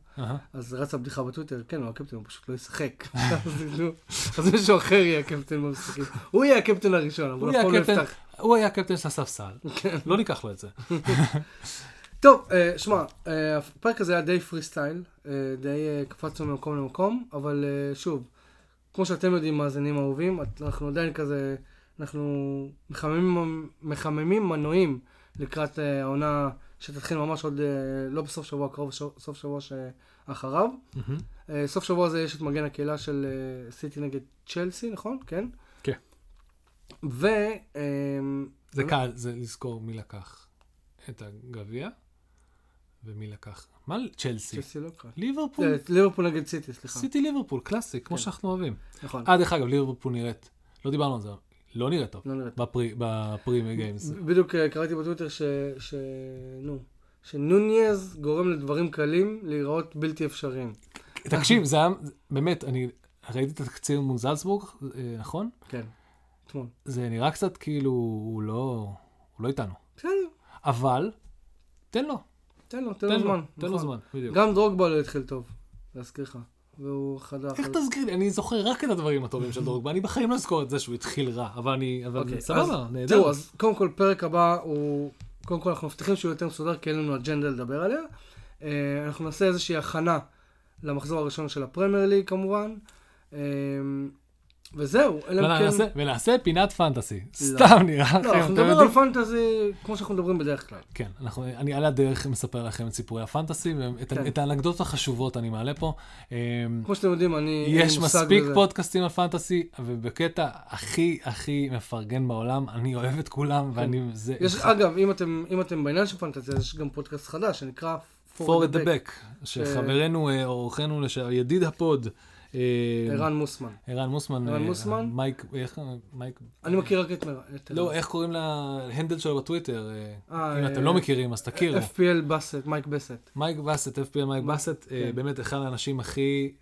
אז רצה בדיחה בטוויטר, כן, הוא הקפטן, הוא פשוט לא ישחק. [LAUGHS] אז נו, אז מישהו אחר יהיה הקפטן במשחקים. הוא יהיה הקפטן הראשון, אבל אף פעם לא יפתח. הוא היה הקפטן של הספסל. כן. לא ניקח לו את זה. [LAUGHS] טוב, אה, שמע, אה, הפרק הזה היה די פרי סטייל, אה, די קפצנו ממקום למקום, אבל שוב, כמו שאתם יודעים, מאזינים אהובים, אנחנו עדיין כזה, אנחנו מחממים, מחממים מנועים לקראת העונה שתתחיל ממש עוד, אה, לא בסוף שבוע הקרוב, סוף שבוע שאחריו. אה, סוף שבוע הזה יש את מגן הקהילה של אה, סיטי נגד צ'לסי, נכון? כן? כן. ו... אה, זה קל, זה לזכור מי לקח את הגביע ומי לקח. מה צ'לסי? צ'לסי לא קרה. ליברפול. ליברפול נגד סיטי, סליחה. סיטי ליברפול, קלאסי, כמו כן. שאנחנו אוהבים. נכון. אה, דרך אגב, ליברפול נראית, לא דיברנו על זה, לא נראית טוב. לא נראית. ב pre- ב pre-me games. בדיוק אה, קראתי בטוויטר ש... ש... נו. שנונייז גורם לדברים קלים להיראות בלתי אפשריים. תקשיב, זה היה, באמת, אני ראיתי את התקציר מול זלצבורג, אה, נכון? כן. אתמול. זה נראה קצת כאילו הוא לא, הוא לא איתנו. בסדר, אבל, תן לו, תן לו, תן לו, זמן. תן לו נכון. זמן, בדיוק. גם דרוגבה לא התחיל טוב, להזכיר לך. והוא חדה. איך תזכיר לי? אני זוכר רק את הדברים הטובים של דרוגבה, אני בחיים לא אזכור את זה שהוא התחיל רע, אבל אני, אבל אוקיי, סבבה, נהדר. תראו, אז קודם כל, פרק הבא הוא... קודם כל, אנחנו מבטיחים שהוא יותר מסודר, כי אין לנו אג'נדה לדבר עליה. אה, אנחנו נעשה איזושהי הכנה למחזור הראשון של הפרמייר ליג, כמובן. וזהו, אלא אם כן... ונעשה- ונעשה פינת פנטסי, סתם נראה לא, לכם, אנחנו אתם נדבר על? פנטזי כמו שאנחנו מדברים בדרך כלל. כן, אנחנו, אני על הדרך מספר לכם את סיפורי הפנטסי, ואת כן. את האנקדוטות החשובות אני מעלה פה. אמ, כמו שאתם יודעים, אני... יש מספיק בזה. פודקאסטים על פנטסי, ובקטע הכי הכי מפרגן בעולם, אני אוהב את כולם, ואני... זה... יש, אגב, אם אתם, אם אתם בעניין של פנטזיה, יש גם פודקאסט חדש שנקרא for the back, שחברנו, אה, אורחנו, ידיד הפוד, ערן מוסמן. ערן מוסמן, ערן אה, מוסמן? מייק, איך, מייק, אני מכיר רק את... את לא, איך קוראים ל handle שלו בטוויטר? אה, אה, אם אה, אתם לא מכירים, אז תכירו. FPL באסט, מייק באסט. מייק באסט, FPL מייק באסט, אה, כן. באמת אחד האנשים הכי...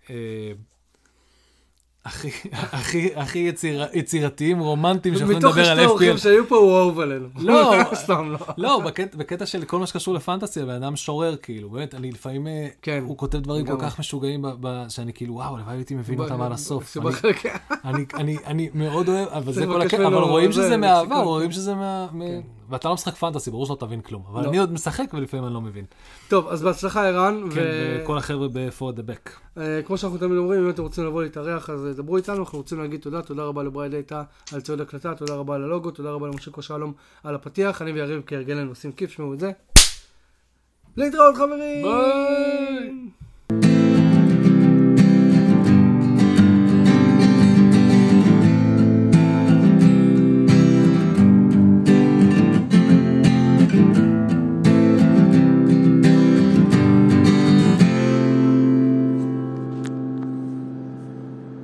הכי, הכי, הכי יציר, יצירתיים, רומנטיים מתוך לדבר על השתי אורחים FPL. שהיו פה, הוא אהוב עלינו. לא. [LAUGHS] סתם לא. לא, בקטע, בקטע של כל מה שקשור לפנטסי, הבן אדם שורר, כאילו, באמת, אני לפעמים, אה, כן. הוא כותב דברים כל. כך משוגעים, ב, ב, שאני כאילו, וואו, הלוואי הייתי מבין אותם עד הסוף. אני, שבחלק- אני, אני, אני מאוד אוהב, אבל זה כל הקטע, אבל רואים זה, שזה לקסיקון. רואים שזה מה... כן. ואתה לא משחק פנטסי, ברור שלא תבין כלום, אבל לא. אני עוד משחק ולפעמים אני לא מבין. טוב, אז בהצלחה ערן. כן, ו- וכל החבר'ה ב-for the back. אה, כמו שאנחנו תמיד אומרים, אם אתם רוצים לבוא להתארח, אז אה, דברו איתנו, אנחנו רוצים להגיד תודה, תודה רבה לברי דאטה על ציוד הקלטה, תודה רבה על הלוגו, תודה רבה למושיקו שלום על הפתיח, אני ויריב כהרגלנו עושים כיף, שמעו את זה. להתראות חברים! ביי!